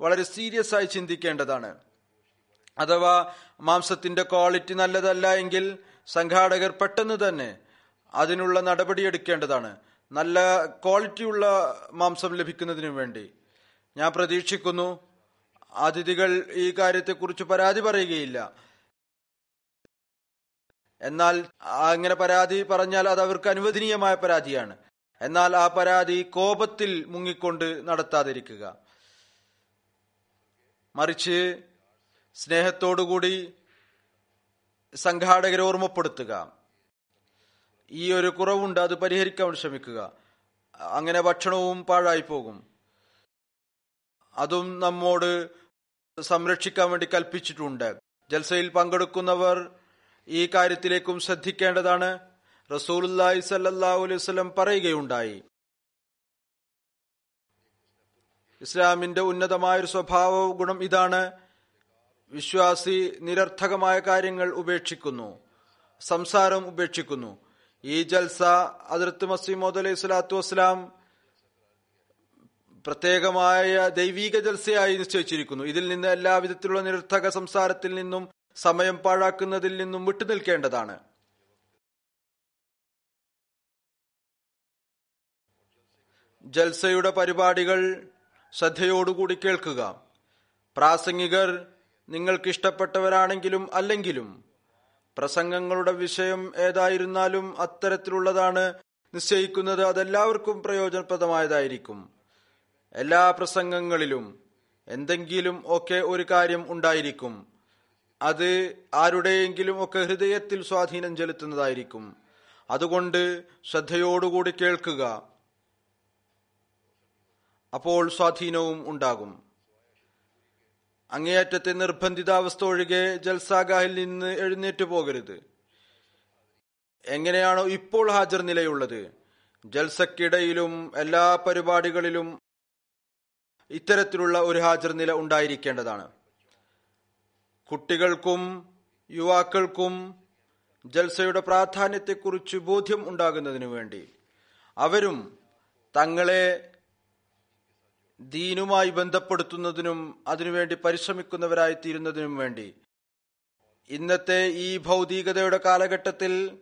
വളരെ സീരിയസ് ആയി ചിന്തിക്കേണ്ടതാണ്. അഥവാ മാംസത്തിന്റെ ക്വാളിറ്റി നല്ലതല്ല എങ്കിൽ സംഘാടകർ പെട്ടെന്ന് തന്നെ അതിനുള്ള നടപടിയെടുക്കേണ്ടതാണ് നല്ല ക്വാളിറ്റിയുള്ള മാംസം ലഭിക്കുന്നതിനു വേണ്ടി. ഞാൻ പ്രതീക്ഷിക്കുന്നു അതിഥികൾ ഈ കാര്യത്തെക്കുറിച്ച് പരാതി പറയുകയില്ല. എന്നാൽ അങ്ങനെ പരാതി പറഞ്ഞാൽ അത് അവർക്ക് അനുവദനീയമായ പരാതിയാണ്. എന്നാൽ ആ പരാതി കോപത്തിൽ മുങ്ങിക്കൊണ്ട് നടത്താതിരിക്കുക. മറിച്ച് സ്നേഹത്തോടുകൂടി സംഘാടകരെ ഓർമ്മപ്പെടുത്തുക. ഈ ഒരു കുറവുണ്ട് അത് പരിഹരിക്കാൻ ശ്രമിക്കുക. അങ്ങനെ ഭക്ഷണവും പാഴായി പോകും. അതും നമ്മോട് സംരക്ഷിക്കാൻ വേണ്ടി കൽപ്പിച്ചിട്ടുണ്ട്. ജൽസയിൽ പങ്കെടുക്കുന്നവർ ഈ കാര്യത്തിലേക്കും ശ്രദ്ധിക്കേണ്ടതാണ്. റസൂലുല്ലാഹി സല്ലല്ലാഹു അലൈഹി വസല്ലം പറയുകയുണ്ടായി. ഇസ്ലാമിന്റെ ഉന്നതമായ ഒരു സ്വഭാവ ഗുണം ഇതാണ്. വിശ്വാസി നിരർത്ഥകമായ കാര്യങ്ങൾ ഉപേക്ഷിക്കുന്നു. സംസാരം ഉപേക്ഷിക്കുന്നു. ഈ ജൽസ അതിർത്ത് മസീമോദ് അലൈഹി സ്വലാത്തു വസ്സലാം പ്രത്യേകമായ ദൈവീക ജൽസയായി നിശ്ചയിച്ചിരിക്കുന്നു. ഇതിൽ നിന്ന് എല്ലാവിധത്തിലുള്ള നിരർത്ഥക സംസാരത്തിൽ നിന്നും സമയം പാഴാക്കുന്നതിൽ നിന്നും വിട്ടുനിൽക്കേണ്ടതാണ്. ജൽസയുടെ പരിപാടികൾ ശ്രദ്ധയോടുകൂടി കേൾക്കുക. പ്രാസംഗികർ നിങ്ങൾക്ക് ഇഷ്ടപ്പെട്ടവരാണെങ്കിലും അല്ലെങ്കിലും പ്രസംഗങ്ങളുടെ വിഷയം ഏതായിരുന്നാലും അത്തരത്തിലുള്ളതാണ് നിശ്ചയിക്കുന്നത് അതെല്ലാവർക്കും പ്രയോജനപ്രദമായതായിരിക്കും. എല്ലാ പ്രസംഗങ്ങളിലും എന്തെങ്കിലും ഒക്കെ ഒരു കാര്യം ഉണ്ടായിരിക്കും. അത് ആരുടെയെങ്കിലും ഒക്കെ ഹൃദയത്തിൽ സ്വാധീനം ചെലുത്തുന്നതായിരിക്കും. അതുകൊണ്ട് ശ്രദ്ധയോടുകൂടി കേൾക്കുക. അപ്പോൾ സ്വാധീനവും ഉണ്ടാകും. അങ്ങേയറ്റത്തെ നിർബന്ധിതാവസ്ഥ ഒഴികെ ജൽസാഗാഹിൽ നിന്ന് എഴുന്നേറ്റ് പോകരുത്. എങ്ങനെയാണോ ഇപ്പോൾ ഹാജർ നിലയുള്ളത്. ജൽസക്കിടയിലും എല്ലാ പരിപാടികളിലും ഇത്തരത്തിലുള്ള ഒരു ഹാജർ നില ഉണ്ടായിരിക്കേണ്ടതാണ്. കുട്ടികൾക്കും യുവാക്കൾക്കും ജൽസയുടെ പ്രാധാന്യത്തെക്കുറിച്ച് ബോധ്യം ഉണ്ടാകുന്നതിനു വേണ്ടി അവരും തങ്ങളെ ദീനുമായി ബന്ധപ്പെടുത്തുന്നതിനും അതിനുവേണ്ടി പരിശ്രമിക്കുന്നവരായി തീരുന്നതിനും വേണ്ടി. ഇന്നത്തെ ഈ ഭൗതികതയുടെ കാലഘട്ടത്തിൽ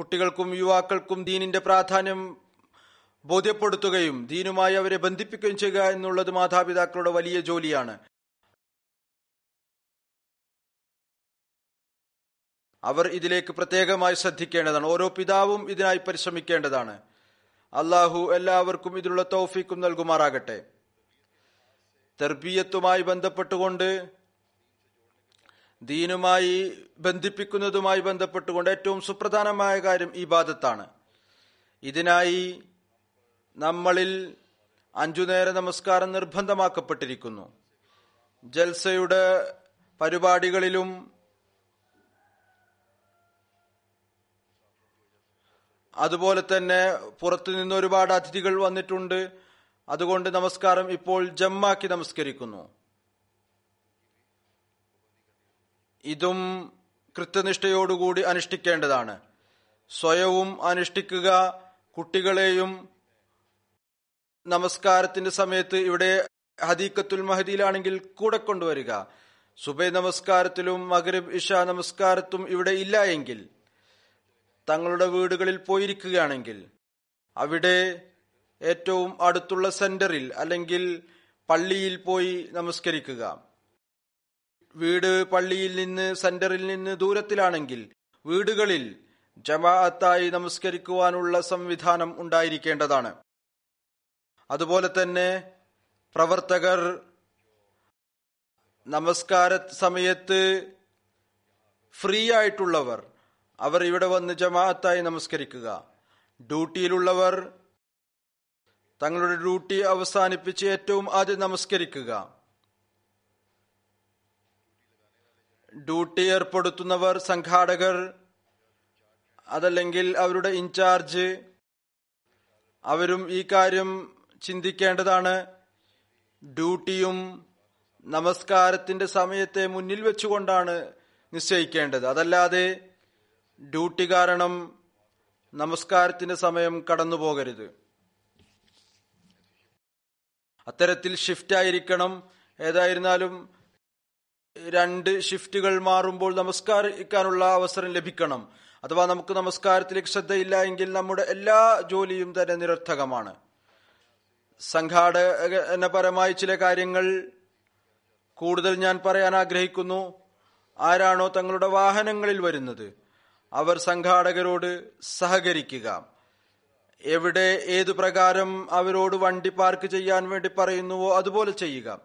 കുട്ടികൾക്കും യുവാക്കൾക്കും ദീനിന്റെ പ്രാധാന്യം ബോധ്യപ്പെടുത്തുകയും ദീനുമായി അവരെ ബന്ധിപ്പിക്കുകയും ചെയ്യുക എന്നുള്ളത് മാതാപിതാക്കളുടെ വലിയ ജോലിയാണ്. അവർ ഇതിലേക്ക് പ്രത്യേകമായി ശ്രദ്ധിക്കേണ്ടതാണ്. ഓരോ പിതാവും ഇതിനായി പരിശ്രമിക്കേണ്ടതാണ്. അള്ളാഹു എല്ലാവർക്കും ഇതിലുള്ള തൗഫീക്കും നൽകുമാറാകട്ടെ. തെർബീയത്തുമായി ബന്ധപ്പെട്ടുകൊണ്ട് ദീനുമായി ബന്ധിപ്പിക്കുന്നതുമായി ബന്ധപ്പെട്ടുകൊണ്ട് ഏറ്റവും സുപ്രധാനമായ കാര്യം ഇബാദത്താണ്. ഇതിനായി നമ്മളിൽ അഞ്ചു നേര നമസ്കാരം നിർബന്ധമാക്കപ്പെട്ടിരിക്കുന്നു. ജൽസയുടെ പരിപാടികളിലും അതുപോലെ തന്നെ പുറത്തു നിന്ന് ഒരുപാട് അതിഥികൾ വന്നിട്ടുണ്ട്. അതുകൊണ്ട് നമസ്കാരം ഇപ്പോൾ ജമ്മാക്കി നമസ്കരിക്കുന്നു. ഇതും കൃത്യനിഷ്ഠയോടുകൂടി അനുഷ്ഠിക്കേണ്ടതാണ്. സ്വയവും അനുഷ്ഠിക്കുക. കുട്ടികളെയും നമസ്കാരത്തിന്റെ സമയത്ത് ഇവിടെ ഹദീക്കത്തുൽ മഹദിയിലാണെങ്കിൽ കൂടെ കൊണ്ടുവരിക. സുബൈ നമസ്കാരത്തിലും മകരബ് ഇഷ നമസ്കാരത്തും ഇവിടെ ഇല്ല എങ്കിൽ തങ്ങളുടെ വീടുകളിൽ പോയിരിക്കുകയാണെങ്കിൽ അവിടെ ഏറ്റവും അടുത്തുള്ള സെന്ററിൽ അല്ലെങ്കിൽ പള്ളിയിൽ പോയി നമസ്കരിക്കുക. വീട് പള്ളിയിൽ നിന്ന് സെന്ററിൽ നിന്ന് ദൂരത്തിലാണെങ്കിൽ വീടുകളിൽ ജമാഅത്തായി നമസ്കരിക്കുവാനുള്ള സംവിധാനം ഉണ്ടായിരിക്കേണ്ടതാണ്. അതുപോലെ തന്നെ പ്രവർത്തകർ നമസ്കാര സമയത്ത് ഫ്രീ ആയിട്ടുള്ളവർ അവർ ഇവിടെ വന്ന് ജമാഅത്തായി നമസ്കരിക്കുക. ഡ്യൂട്ടിയിലുള്ളവർ തങ്ങളുടെ ഡ്യൂട്ടി അവസാനിപ്പിച്ച് ഏറ്റവും ആദ്യം നമസ്കരിക്കുക. ഡ്യൂട്ടി ഏർപ്പെടുത്തുന്നവർ സംഘാടകർ അതല്ലെങ്കിൽ അവരുടെ ഇൻചാർജ്. അവരും ഈ കാര്യം ചിന്തിക്കേണ്ടതാണ്. ഡ്യൂട്ടിയും നമസ്കാരത്തിന്റെ സമയത്തെ മുന്നിൽ വെച്ചുകൊണ്ടാണ് നിശ്ചയിക്കേണ്ടത്. അതല്ലാതെ ഡ്യൂട്ടി കാരണം നമസ്കാരത്തിന്റെ സമയം കടന്നു പോകരുത്. അത്തരത്തിൽ ഷിഫ്റ്റ് ആയിരിക്കണം. ഏതായിരുന്നാലും രണ്ട് ഷിഫ്റ്റുകൾ മാറുമ്പോൾ നമസ്കരിക്കാനുള്ള അവസരം ലഭിക്കണം. അഥവാ നമുക്ക് നമസ്കാരത്തിലേക്ക് ശ്രദ്ധയില്ല എങ്കിൽ നമ്മുടെ എല്ലാ ജോലിയും തന്നെ നിരർത്ഥകമാണ്. സംഘാടകപരമായി ചില കാര്യങ്ങൾ കൂടുതൽ ഞാൻ പറയാൻ ആഗ്രഹിക്കുന്നു. ആരാണോ തങ്ങളുടെ വാഹനങ്ങളിൽ വരുന്നത്. അവർ സംഘാടകരോട് സഹകരിക്കുക. എവിടെ ഏതു പ്രകാരം അവരോട് വണ്ടി പാർക്ക് ചെയ്യാൻ വേണ്ടി പറയുന്നുവോ അതുപോലെ ചെയ്യുക.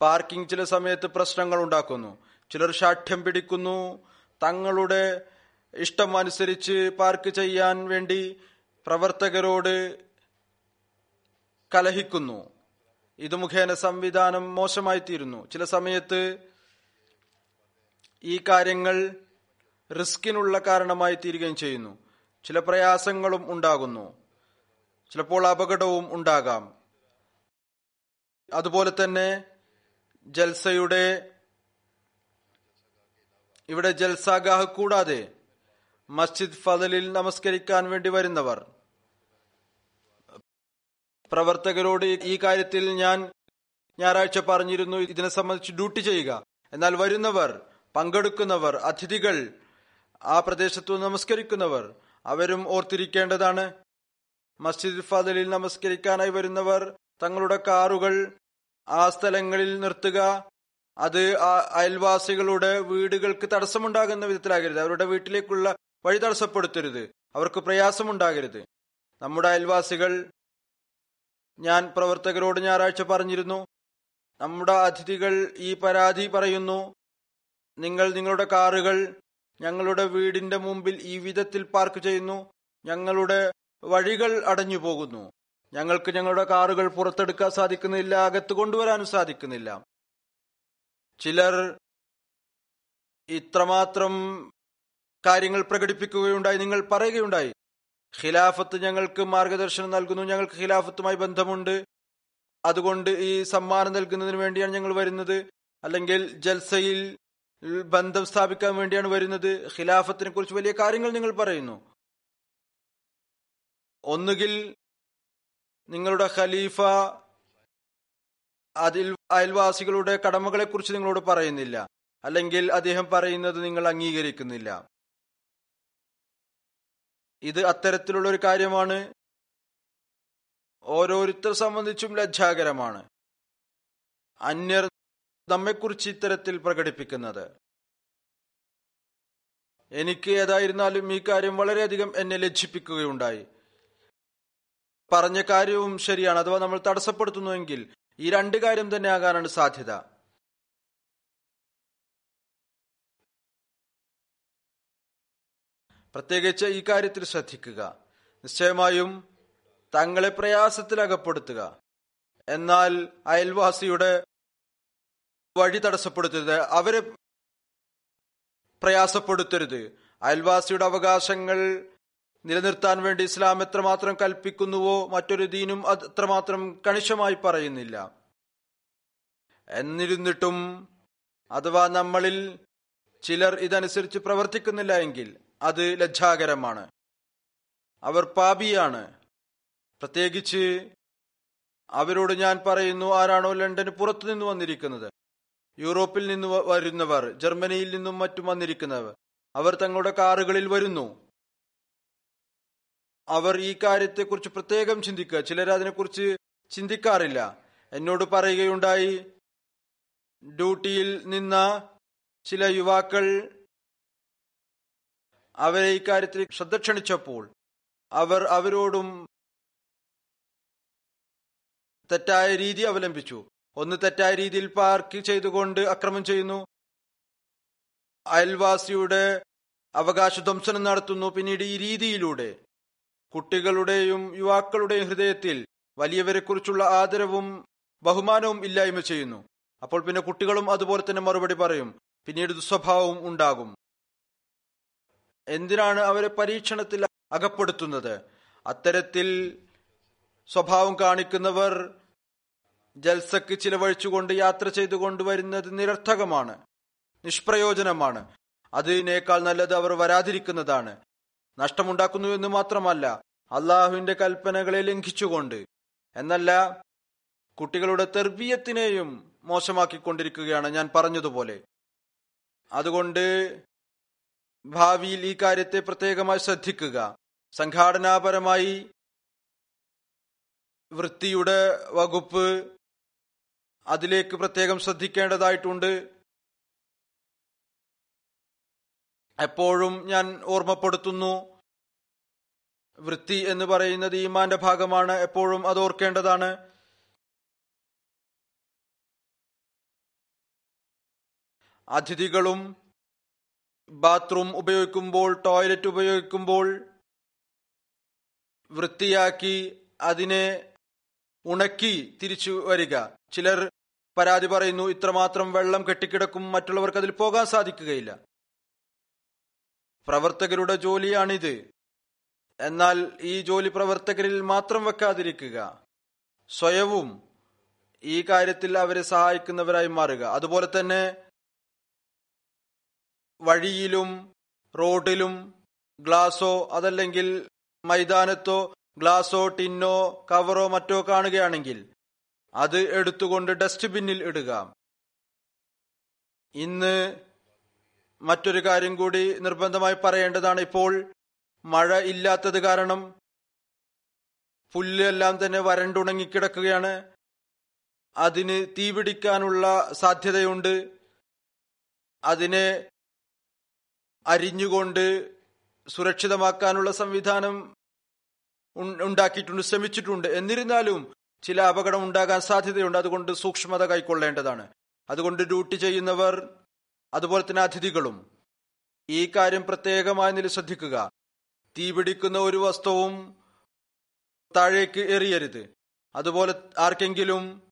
പാർക്കിംഗ് ചില സമയത്ത് പ്രശ്നങ്ങൾ ഉണ്ടാക്കുന്നു. ചിലർ ശാഠ്യം പിടിക്കുന്നു. തങ്ങളുടെ ഇഷ്ടം അനുസരിച്ച് പാർക്ക് ചെയ്യാൻ വേണ്ടി പ്രവർത്തകരോട് കലഹിക്കുന്നു. ഇത് മുഖേന സംവിധാനം മോശമായി തീരുന്നു ചില സമയത്ത് ഈ കാര്യങ്ങൾ റിസ്കിനുള്ള കാരണമായി തീരുകയും ചെയ്യുന്നു. ചില പ്രയാസങ്ങളും ഉണ്ടാകുന്നു. ചിലപ്പോൾ അപകടവും ഉണ്ടാകാം. അതുപോലെ തന്നെ ജൽസയുടെ ഇവിടെ ജൽസാഗാഹ് കൂടാതെ മസ്ജിദ് ഫതലിൽ നമസ്കരിക്കാൻ വേണ്ടി വരുന്നവർ. പ്രവർത്തകരോട് ഈ കാര്യത്തിൽ ഞാൻ ഞായറാഴ്ച പറഞ്ഞിരുന്നു ഇതിനെ സംബന്ധിച്ച് ഡ്യൂട്ടി ചെയ്യുക. എന്നാൽ വരുന്നവർ പങ്കെടുക്കുന്നവർ അതിഥികൾ ആ പ്രദേശത്തു നമസ്കരിക്കുന്നവർ. അവരും ഓർത്തിരിക്കേണ്ടതാണ്. മസ്ജിദ് ഫാദലിൽ നമസ്കരിക്കാനായി വരുന്നവർ തങ്ങളുടെ കാറുകൾ ആ സ്ഥലങ്ങളിൽ നിർത്തുക. അത് അയൽവാസികളുടെ വീടുകൾക്ക് തടസ്സമുണ്ടാകുന്ന വിധത്തിലാകരുത്. അവരുടെ വീട്ടിലേക്കുള്ള വഴി തടസ്സപ്പെടുത്തരുത്. അവർക്ക് പ്രയാസമുണ്ടാകരുത്. നമ്മുടെ അയൽവാസികൾ ഞാൻ പ്രവർത്തകരോട് ഞായറാഴ്ച പറഞ്ഞിരുന്നു. നമ്മുടെ അതിഥികൾ ഈ പരാതി പറയുന്നു. നിങ്ങൾ നിങ്ങളുടെ കാറുകൾ ഞങ്ങളുടെ വീടിന്റെ മുമ്പിൽ ഈ വിധത്തിൽ പാർക്ക് ചെയ്യുന്നു. ഞങ്ങളുടെ വഴികൾ അടഞ്ഞു പോകുന്നു. ഞങ്ങൾക്ക് ഞങ്ങളുടെ കാറുകൾ പുറത്തെടുക്കാൻ സാധിക്കുന്നില്ല അകത്ത് കൊണ്ടുവരാനും സാധിക്കുന്നില്ല. ചിലർ ഇത്രമാത്രം കാര്യങ്ങൾ പ്രകടിപ്പിക്കുകയുണ്ടായി നിങ്ങൾ പറയുകയുണ്ടായി. ഖിലാഫത്ത് ഞങ്ങൾക്ക് മാർഗദർശനം നൽകുന്നു ഞങ്ങൾക്ക് ഖിലാഫത്തുമായി ബന്ധമുണ്ട്. അതുകൊണ്ട് ഈ സമ്മാനം നൽകുന്നതിന് വേണ്ടിയാണ് ഞങ്ങൾ വരുന്നത്. അല്ലെങ്കിൽ ജൽസയിൽ ബന്ധം സ്ഥാപിക്കാൻ വേണ്ടിയാണ് വരുന്നത്. ഖിലാഫത്തിനെ കുറിച്ച് വലിയ കാര്യങ്ങൾ നിങ്ങൾ പറയുന്നു. ഒന്നുകിൽ നിങ്ങളുടെ ഖലീഫ അതിൽ അയൽവാസികളുടെ കടമകളെ കുറിച്ച് നിങ്ങളോട് പറയുന്നില്ല. അല്ലെങ്കിൽ അദ്ദേഹം പറയുന്നത് നിങ്ങൾ അംഗീകരിക്കുന്നില്ല. ഇത് അത്തരത്തിലുള്ള ഒരു കാര്യമാണ്. ഓരോരുത്തർ സംബന്ധിച്ചും ലജ്ജാകരമാണ്. അന്യർ നമ്മെക്കുറിച്ച് ഇത്തരത്തിൽ പ്രകടിപ്പിക്കുന്നത്. എനിക്ക് ഏതായിരുന്നാലും ഈ കാര്യം വളരെയധികം എന്നെ ലജ്ജിപ്പിക്കുകയുണ്ടായി. പറഞ്ഞ കാര്യവും ശരിയാണ്. അഥവാ നമ്മൾ തടസ്സപ്പെടുത്തുന്നുവെങ്കിൽ ഈ രണ്ട് കാര്യം തന്നെ ആകാനാണ് സാധ്യത. പ്രത്യേകിച്ച് ഈ കാര്യത്തിൽ ശ്രദ്ധിക്കുക. നിശ്ചയമായും തങ്ങളെ പ്രയാസത്തിൽ അകപ്പെടുത്തുക എന്നാൽ അയൽവാസിയുടെ വഴി തടസ്സപ്പെടുത്തരുത്. അവരെ പ്രയാസപ്പെടുത്തരുത്. അയൽവാസിയുടെ അവകാശങ്ങൾ നിലനിർത്താൻ വേണ്ടി ഇസ്ലാം എത്രമാത്രം കൽപ്പിക്കുന്നുവോ മറ്റൊരു ദീനും അത്രമാത്രം കണിശമായി പറയുന്നില്ല. എന്നിരുന്നിട്ടും അഥവാ നമ്മളിൽ ചിലർ ഇതനുസരിച്ച് പ്രവർത്തിക്കുന്നില്ല എങ്കിൽ അത് ലജ്ജാകരമാണ്. അവർ പാപിയാണ്. പ്രത്യേകിച്ച് അവരോട് ഞാൻ പറയുന്നു ആരാണോ ലണ്ടന് പുറത്തു നിന്ന് വന്നിരിക്കുന്നത്. യൂറോപ്പിൽ നിന്ന് വരുന്നവർ ജർമ്മനിയിൽ നിന്നും മറ്റും വന്നിരിക്കുന്നവർ അവർ തങ്ങളുടെ കാറുകളിൽ വരുന്നു. അവർ ഈ കാര്യത്തെക്കുറിച്ച് പ്രത്യേകം ചിന്തിക്കുക. ചിലർ അതിനെക്കുറിച്ച് ചിന്തിക്കാറില്ല. എന്നോട് പറയുകയുണ്ടായി ഡ്യൂട്ടിയിൽ നിന്ന ചില യുവാക്കൾ അവരെ ഇക്കാര്യത്തിൽ ശ്രദ്ധ ക്ഷണിച്ചപ്പോൾ അവർ അവരോടും തെറ്റായ രീതി അവലംബിച്ചു. ഒന്ന് തെറ്റായ രീതിയിൽ പാർക്ക് ചെയ്തുകൊണ്ട് അക്രമം ചെയ്യുന്നു. അയൽവാസിയുടെ അവകാശ ധ്വംസനം നടത്തുന്നു. പിന്നീട് ഈ രീതിയിലൂടെ കുട്ടികളുടെയും യുവാക്കളുടെയും ഹൃദയത്തിൽ വലിയവരെക്കുറിച്ചുള്ള ആദരവും ബഹുമാനവും ഇല്ലായ്മ ചെയ്യുന്നു. അപ്പോൾ പിന്നെ കുട്ടികളും അതുപോലെ തന്നെ മറുപടി പറയും. പിന്നീട് ദുസ്വഭാവവും ഉണ്ടാകും. എന്തിനാണ് അവരെ പരീക്ഷണത്തിൽ അകപ്പെടുത്തുന്നത്? അത്തരത്തിൽ സ്വഭാവം കാണിക്കുന്നവർ ജൽസക്ക് ചിലവഴിച്ചുകൊണ്ട് യാത്ര ചെയ്തു കൊണ്ടുവരുന്നത് നിരർത്ഥകമാണ് നിഷ്പ്രയോജനമാണ്. അതിനേക്കാൾ നല്ലത് അവർ വരാതിരിക്കുന്നതാണ്. നഷ്ടമുണ്ടാക്കുന്നു എന്ന് മാത്രമല്ല അള്ളാഹുവിന്റെ കൽപ്പനകളെ ലംഘിച്ചുകൊണ്ട്. എന്നല്ല കുട്ടികളുടെ തെർബീയത്തിനെയും മോശമാക്കിക്കൊണ്ടിരിക്കുകയാണ് ഞാൻ പറഞ്ഞതുപോലെ. അതുകൊണ്ട് ഭാവിയിൽ ഈ കാര്യത്തെ പ്രത്യേകമായി ശ്രദ്ധിക്കുക. സംഘാടനാപരമായി വൃത്തിയുടെ വകുപ്പ് അതിലേക്ക് പ്രത്യേകം ശ്രദ്ധിക്കേണ്ടതായിട്ടുണ്ട്. എപ്പോഴും ഞാൻ ഓർമ്മപ്പെടുത്തുന്നു. വൃത്തി എന്ന് പറയുന്നത് ഈമാന്റെ ഭാഗമാണ്. എപ്പോഴും അത് ഓർക്കേണ്ടതാണ്. അതിഥികളും ബാത്റൂം ഉപയോഗിക്കുമ്പോൾ ടോയ്ലറ്റ് ഉപയോഗിക്കുമ്പോൾ വൃത്തിയാക്കി അതിനെ ഉണക്കി തിരിച്ചു വരിക. ചിലർ പരാതി പറയുന്നു ഇത്രമാത്രം വെള്ളം കെട്ടിക്കിടക്കും മറ്റുള്ളവർക്ക് അതിൽ പോകാൻ സാധിക്കുകയില്ല. പ്രവർത്തകരുടെ ജോലിയാണിത്. എന്നാൽ ഈ ജോലി പ്രവർത്തകരിൽ മാത്രം വെക്കാതിരിക്കുക. സ്വയവും ഈ കാര്യത്തിൽ അവരെ സഹായിക്കുന്നവരായി മാറുക. അതുപോലെ തന്നെ വഴിയിലും റോഡിലും ഗ്ലാസോ അതല്ലെങ്കിൽ മൈതാനത്തോ ഗ്ലാസോ ടിന്നോ കവറോ മറ്റോ കാണുകയാണെങ്കിൽ അത് എടുത്തുകൊണ്ട് ഡസ്റ്റ്ബിന്നിൽ ഇടുക. ഇന്ന് മറ്റൊരു കാര്യം കൂടി നിർബന്ധമായി പറയേണ്ടതാണ് ഇപ്പോൾ മഴ ഇല്ലാത്തത് കാരണം പുല്ലെല്ലാം തന്നെ വരണ്ടുണങ്ങിക്കിടക്കുകയാണ് അതിന് തീപിടിക്കാനുള്ള സാധ്യതയുണ്ട്. അതിനെ അരിഞ്ഞുകൊണ്ട് സുരക്ഷിതമാക്കാനുള്ള സംവിധാനം ഉണ്ടാക്കിയിട്ടുണ്ട് ശ്രമിച്ചിട്ടുണ്ട്. എന്നിരുന്നാലും ചില അപകടം ഉണ്ടാകാൻ സാധ്യതയുണ്ട്. അതുകൊണ്ട് സൂക്ഷ്മത കൈക്കൊള്ളേണ്ടതാണ്. അതുകൊണ്ട് ഡ്യൂട്ടി ചെയ്യുന്നവർ അതുപോലെ തന്നെ അതിഥികളും ഈ കാര്യം പ്രത്യേകമായ നില ശ്രദ്ധിക്കുക. തീപിടിക്കുന്ന ഒരു വസ്തുവും താഴേക്ക് എറിയരുത്. അതുപോലെ ആർക്കെങ്കിലും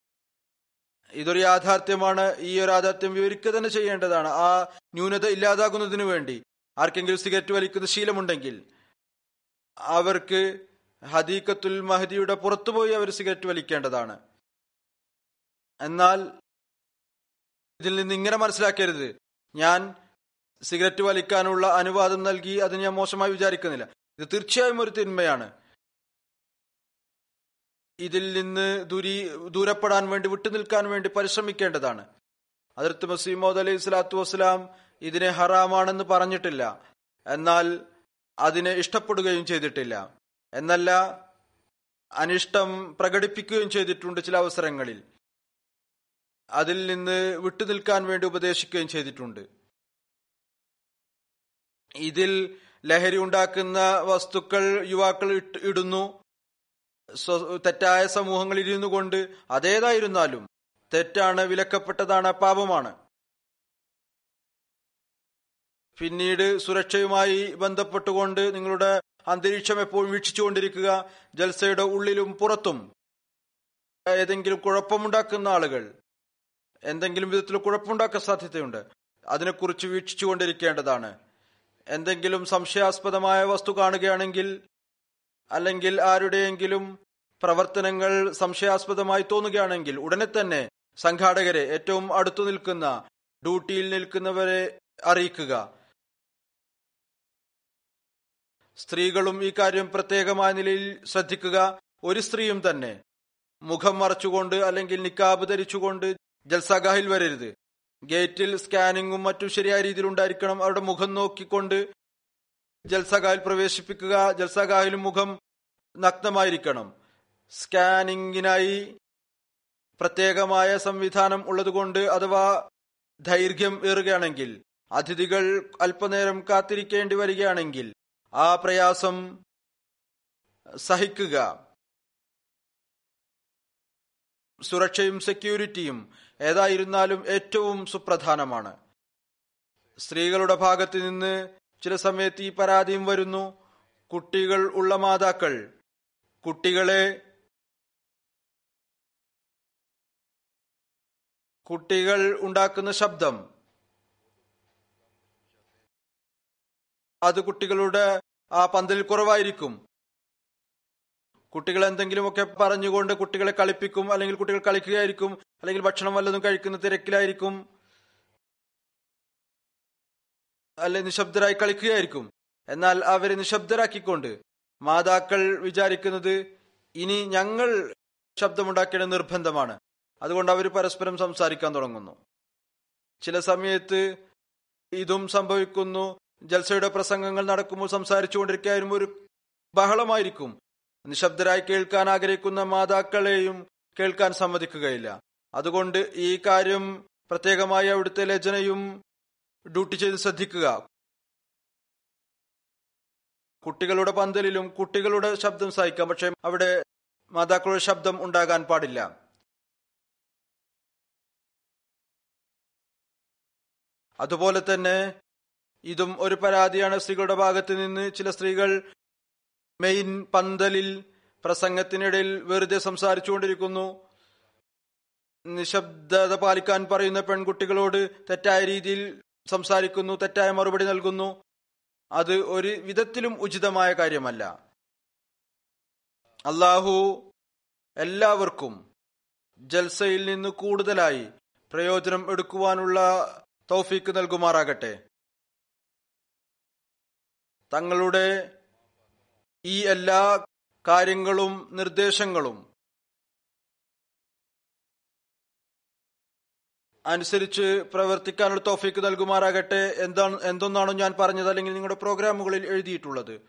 ഇതൊരു യാഥാർത്ഥ്യമാണ് ഈ ഒരു യാഥാർത്ഥ്യം വിവരിക്കുക തന്നെ ചെയ്യേണ്ടതാണ്. ആ ന്യൂനത ഇല്ലാതാകുന്നതിനു വേണ്ടി ആർക്കെങ്കിലും സിഗരറ്റ് വലിക്കുന്ന ശീലമുണ്ടെങ്കിൽ അവർക്ക് ഹദീക്കത്തുൽ മഹദിയുടെ പുറത്തുപോയി അവർ സിഗരറ്റ് വലിക്കേണ്ടതാണ്. എന്നാൽ ഇതിൽ നിന്ന് ഇങ്ങനെ മനസ്സിലാക്കരുത്. ഞാൻ സിഗരറ്റ് വലിക്കാനുള്ള അനുവാദം നൽകി അത് ഞാൻ മോശമായി വിചാരിക്കുന്നില്ല. ഇത് തീർച്ചയായും ഒരു തിന്മയാണ്. ഇതിൽ നിന്ന് ദുരി ദൂരപ്പെടാൻ വേണ്ടി വിട്ടുനിൽക്കാൻ വേണ്ടി പരിശ്രമിക്കേണ്ടതാണ്. അതിർത്ത് മസീമോദ് അലൈഹി സ്വലാത്തു വസ്സലാം ഇതിനെ ഹറാമാണെന്ന് പറഞ്ഞിട്ടില്ല. എന്നാൽ അതിനെ ഇഷ്ടപ്പെടുകയും ചെയ്തിട്ടില്ല. എന്നല്ല അനിഷ്ടം പ്രകടിപ്പിക്കുകയും ചെയ്തിട്ടുണ്ട് ചില അവസരങ്ങളിൽ. അതിൽ നിന്ന് വിട്ടുനിൽക്കാൻ വേണ്ടി ഉപദേശിക്കുകയും ചെയ്തിട്ടുണ്ട്. ഇതിൽ ലഹരി ഉണ്ടാക്കുന്ന വസ്തുക്കൾ യുവാക്കൾ ഇടുന്നു. തെറ്റായ സമൂഹങ്ങളിൽ ഇരുന്നു കൊണ്ട് അതേതായിരുന്നാലും തെറ്റാണ് വിലക്കപ്പെട്ടതാണ് പാപമാണ്. പിന്നീട് സുരക്ഷയുമായി ബന്ധപ്പെട്ടുകൊണ്ട് നിങ്ങളുടെ അന്തരീക്ഷം എപ്പോഴും വീക്ഷിച്ചുകൊണ്ടിരിക്കുക. ജൽസയുടെ ഉള്ളിലും പുറത്തും ഏതെങ്കിലും കുഴപ്പമുണ്ടാക്കുന്ന ആളുകൾ എന്തെങ്കിലും വിധത്തിൽ കുഴപ്പമുണ്ടാക്കാൻ സാധ്യതയുണ്ട്. അതിനെക്കുറിച്ച് വീക്ഷിച്ചുകൊണ്ടിരിക്കേണ്ടതാണ്. എന്തെങ്കിലും സംശയാസ്പദമായ വസ്തു കാണുകയാണെങ്കിൽ അല്ലെങ്കിൽ ആരുടെയെങ്കിലും പ്രവർത്തനങ്ങൾ സംശയാസ്പദമായി തോന്നുകയാണെങ്കിൽ ഉടനെ തന്നെ സംഘാടകരെ ഏറ്റവും അടുത്തു നിൽക്കുന്ന ഡ്യൂട്ടിയിൽ നിൽക്കുന്നവരെ അറിയിക്കുക. സ്ത്രീകളും ഈ കാര്യം പ്രത്യേകമായ നിലയിൽ ശ്രദ്ധിക്കുക. ഒരു സ്ത്രീയും തന്നെ മുഖം മറച്ചുകൊണ്ട് അല്ലെങ്കിൽ നിക്കാബ് ധരിച്ചുകൊണ്ട് ജൽസഗാഹിൽ വരരുത്. ഗേറ്റിൽ സ്കാനിങ്ങും മറ്റും ശരിയായ രീതിയിൽ ഉണ്ടായിരിക്കണം. അവരുടെ മുഖം നോക്കിക്കൊണ്ട് ജൽസഗാഹിൽ പ്രവേശിപ്പിക്കുക. ജൽസഗാഹിലും മുഖം നഗ്നമായിരിക്കണം. സ്കാനിങ്ങിനായി പ്രത്യേകമായ സംവിധാനം ഉള്ളതുകൊണ്ട് അഥവാ ദൈർഘ്യം ഏറുകയാണെങ്കിൽ അതിഥികൾ അല്പനേരം കാത്തിരിക്കേണ്ടി വരികയാണെങ്കിൽ ആ പ്രയാസം സഹിക്കുക. സുരക്ഷയും സെക്യൂരിറ്റിയും ഏതായിരുന്നാലും ഏറ്റവും സുപ്രധാനമാണ്. സ്ത്രീകളുടെ ഭാഗത്ത് നിന്ന് ചില സമയത്ത് ഈ പരാതിയും വരുന്നു. കുട്ടികൾ ഉള്ള മാതാക്കൾ കുട്ടികളെ കുട്ടികൾ ഉണ്ടാക്കുന്ന ശബ്ദം അത് കുട്ടികളുടെ ആ പന്തലിൽ കുറവായിരിക്കും. കുട്ടികൾ എന്തെങ്കിലുമൊക്കെ പറഞ്ഞുകൊണ്ട് കുട്ടികളെ കളിപ്പിക്കും അല്ലെങ്കിൽ കുട്ടികൾ കളിക്കുകയായിരിക്കും അല്ലെങ്കിൽ ഭക്ഷണം വല്ലതും കഴിക്കുന്ന തിരക്കിലായിരിക്കും അല്ലെ നിശബ്ദരായി കളിക്കുകയായിരിക്കും. എന്നാൽ അവരെ നിശബ്ദരാക്കിക്കൊണ്ട് മാതാക്കൾ വിചാരിക്കുന്നത് ഇനി ഞങ്ങൾ ശബ്ദമുണ്ടാക്കേണ്ട നിർബന്ധമാണ്. അതുകൊണ്ട് അവർ പരസ്പരം സംസാരിക്കാൻ തുടങ്ങുന്നു. ചില സമയത്ത് ഇതും സംഭവിക്കുന്നു. ജൽസയുടെ പ്രസംഗങ്ങൾ നടക്കുമ്പോൾ സംസാരിച്ചു കൊണ്ടിരിക്കാനും ഒരു ബഹളമായിരിക്കും. നിശബ്ദരായി കേൾക്കാൻ ആഗ്രഹിക്കുന്ന മാതാക്കളെയും കേൾക്കാൻ സമ്മതിക്കുകയില്ല. അതുകൊണ്ട് ഈ കാര്യം പ്രത്യേകമായി അവിടുത്തെ ലജനയും ഡ്യൂട്ടി ചെയ്ത് ശ്രദ്ധിക്കുക. കുട്ടികളുടെ പന്തലിലും കുട്ടികളുടെ ശബ്ദം സഹിക്കാം പക്ഷെ അവിടെ മാതാക്കളുടെ ശബ്ദം ഉണ്ടാകാൻ പാടില്ല. അതുപോലെ തന്നെ ഇതും ഒരു പരാതിയാണ് സ്ത്രീകളുടെ ഭാഗത്ത് നിന്ന് ചില സ്ത്രീകൾ മെയിൻ പന്തലിൽ പ്രസംഗത്തിനിടയിൽ വെറുതെ സംസാരിച്ചുകൊണ്ടിരിക്കുന്നു. നിശബ്ദത പാലിക്കാൻ പറയുന്ന പെൺകുട്ടികളോട് തെറ്റായ രീതിയിൽ സംസാരിക്കുന്നു തെറ്റായ മറുപടി നൽകുന്നു. അത് ഒരു വിധത്തിലും ഉചിതമായ കാര്യമല്ല. അള്ളാഹു എല്ലാവർക്കും ജൽസയിൽ നിന്ന് കൂടുതലായി പ്രയോജനം എടുക്കുവാനുള്ള തൗഫീക്ക് നൽകുമാറാകട്ടെ. തങ്ങളുടെ ഈ എല്ലാ കാര്യങ്ങളും നിർദ്ദേശങ്ങളും അനുസരിച്ച് പ്രവർത്തിക്കാനുള്ള തോഫിക്ക് നൽകുമാറാകട്ടെ എന്താണ് എന്തൊന്നാണോ ഞാൻ പറഞ്ഞത് അല്ലെങ്കിൽ നിങ്ങളുടെ പ്രോഗ്രാമുകളിൽ എഴുതിയിട്ടുള്ളത്.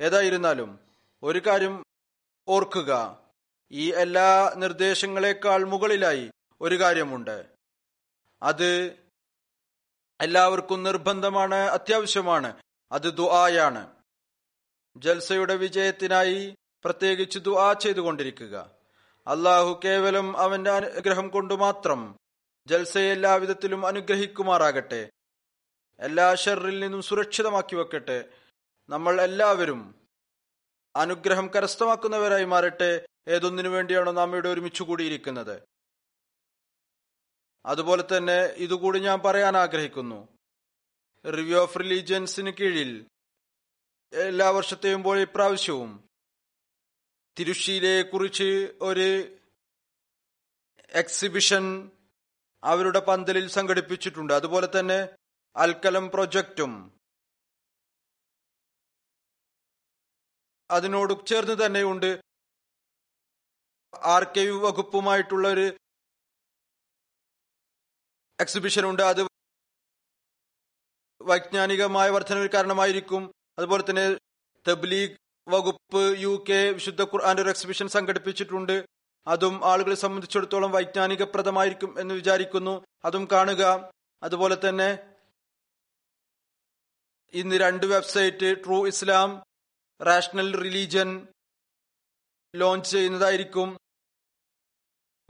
ഏതായിരുന്നാലും ഒരു കാര്യം ഓർക്കുക. ഈ എല്ലാ നിർദ്ദേശങ്ങളെക്കാൾ മുകളിലായി ഒരു കാര്യമുണ്ട്. അത് എല്ലാവർക്കും നിർബന്ധമാണ് അത്യാവശ്യമാണ്. അത് ദുആയാണ്. ജൽസയുടെ വിജയത്തിനായി പ്രത്യേകിച്ച് ദുആ ചെയ്തുകൊണ്ടിരിക്കുക. അള്ളാഹു കേവലം അവന്റെ അനുഗ്രഹം കൊണ്ടു മാത്രം ജൽസയെ എല്ലാവിധത്തിലും അനുഗ്രഹിക്കുമാറാകട്ടെ. എല്ലാ ഷെറിൽ നിന്നും സുരക്ഷിതമാക്കി വെക്കട്ടെ. നമ്മൾ എല്ലാവരും അനുഗ്രഹം കരസ്ഥമാക്കുന്നവരായി മാറട്ടെ. ഏതൊന്നിനു വേണ്ടിയാണോ നാം ഇവിടെ ഒരുമിച്ചു കൂടിയിരിക്കുന്നത്? അതുപോലെ തന്നെ ഇതുകൂടി ഞാൻ പറയാൻ ആഗ്രഹിക്കുന്നു. റിവ്യൂ ഓഫ് റിലീജിയൻസിന് കീഴിൽ. എല്ലാ വർഷത്തെയും പോലെ ഇപ്രാവശ്യവും. തിരുശ്ശീലയെ കുറിച്ച് ഒരു എക്സിബിഷൻ അവരുടെ പന്തലിൽ സംഘടിപ്പിച്ചിട്ടുണ്ട്. അതുപോലെ തന്നെ അൽക്കലം പ്രൊജക്റ്റും അതിനോട് ചേർന്ന് തന്നെയുണ്ട് ആർക്കൈവ് വകുപ്പുമായിട്ടുള്ള ഒരു എക്സിബിഷൻ ഉണ്ട്. അത് വൈജ്ഞാനികമായ വർധനവിന് കാരണമായിരിക്കും. അതുപോലെ തന്നെ തബ്ലീഗ് വകുപ്പ് യു കെ വിശുദ്ധ ഖുർആാന്റെ ഒരു എക്സിബിഷൻ സംഘടിപ്പിച്ചിട്ടുണ്ട്. അതും ആളുകളെ സംബന്ധിച്ചിടത്തോളം വൈജ്ഞാനികപ്രദമായിരിക്കും എന്ന് വിചാരിക്കുന്നു. അതും കാണുക. അതുപോലെ തന്നെ ഇന്ന് രണ്ട് website true Islam rational religion launch ചെയ്യുന്നതായിരിക്കും.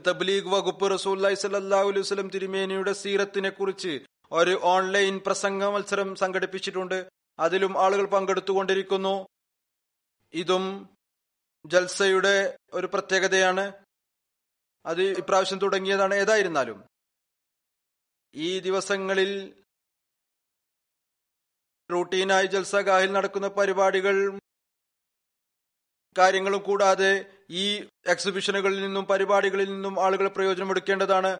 തബ്ലീഗ് വകുപ്പ് റസൂല്ലി സല്ലാഹു അലൈഹി വസ്ലം തിരുമേനിയുടെ സീറത്തിനെ കുറിച്ച് ഒരു ഓൺലൈൻ പ്രസംഗ മത്സരം സംഘടിപ്പിച്ചിട്ടുണ്ട്. അതിലും ആളുകൾ പങ്കെടുത്തുകൊണ്ടിരിക്കുന്നു. ഇതും ജൽസയുടെ ഒരു പ്രത്യേകതയാണ്. അത് ഇപ്രാവശ്യം തുടങ്ങിയതാണ്. ഏതായിരുന്നാലും ഈ ദിവസങ്ങളിൽ റൂട്ടീനായി ജൽസഗാഹിൽ നടക്കുന്ന പരിപാടികൾ കാര്യങ്ങളും കൂടാതെ ഈ എക്സിബിഷനുകളിൽ നിന്നും പരിപാടികളിൽ നിന്നും ആളുകൾ പ്രയോജനമെടുക്കേണ്ടതാണ്.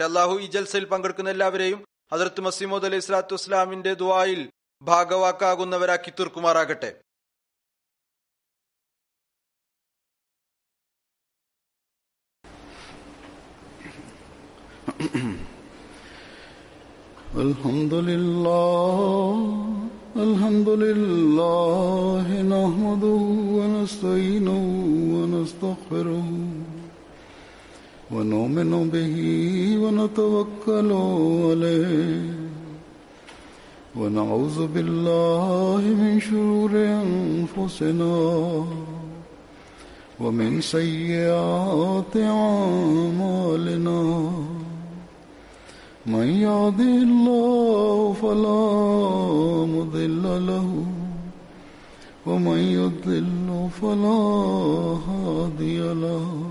അള്ളാഹു ഈ ജൽസയിൽ പങ്കെടുക്കുന്ന എല്ലാവരെയും ഹജറത്ത് മസീമോദ് അലൈഹി സ്വലാത്തു വസ്സലാമിന്റെ ദുആയിൽ ഭാഗവാക്കാകുന്നവരാക്കി തീർക്കുമാറാകട്ടെ الحمد لله الحمد لله نحمده ونستعينه ونستغفره ونؤمن به ونتوكل عليه ونعوذ بالله من شرور أنفسنا ومن سيئات أعمالنا من يهده الله فلا مضل له ومن يضلل فلا هادي له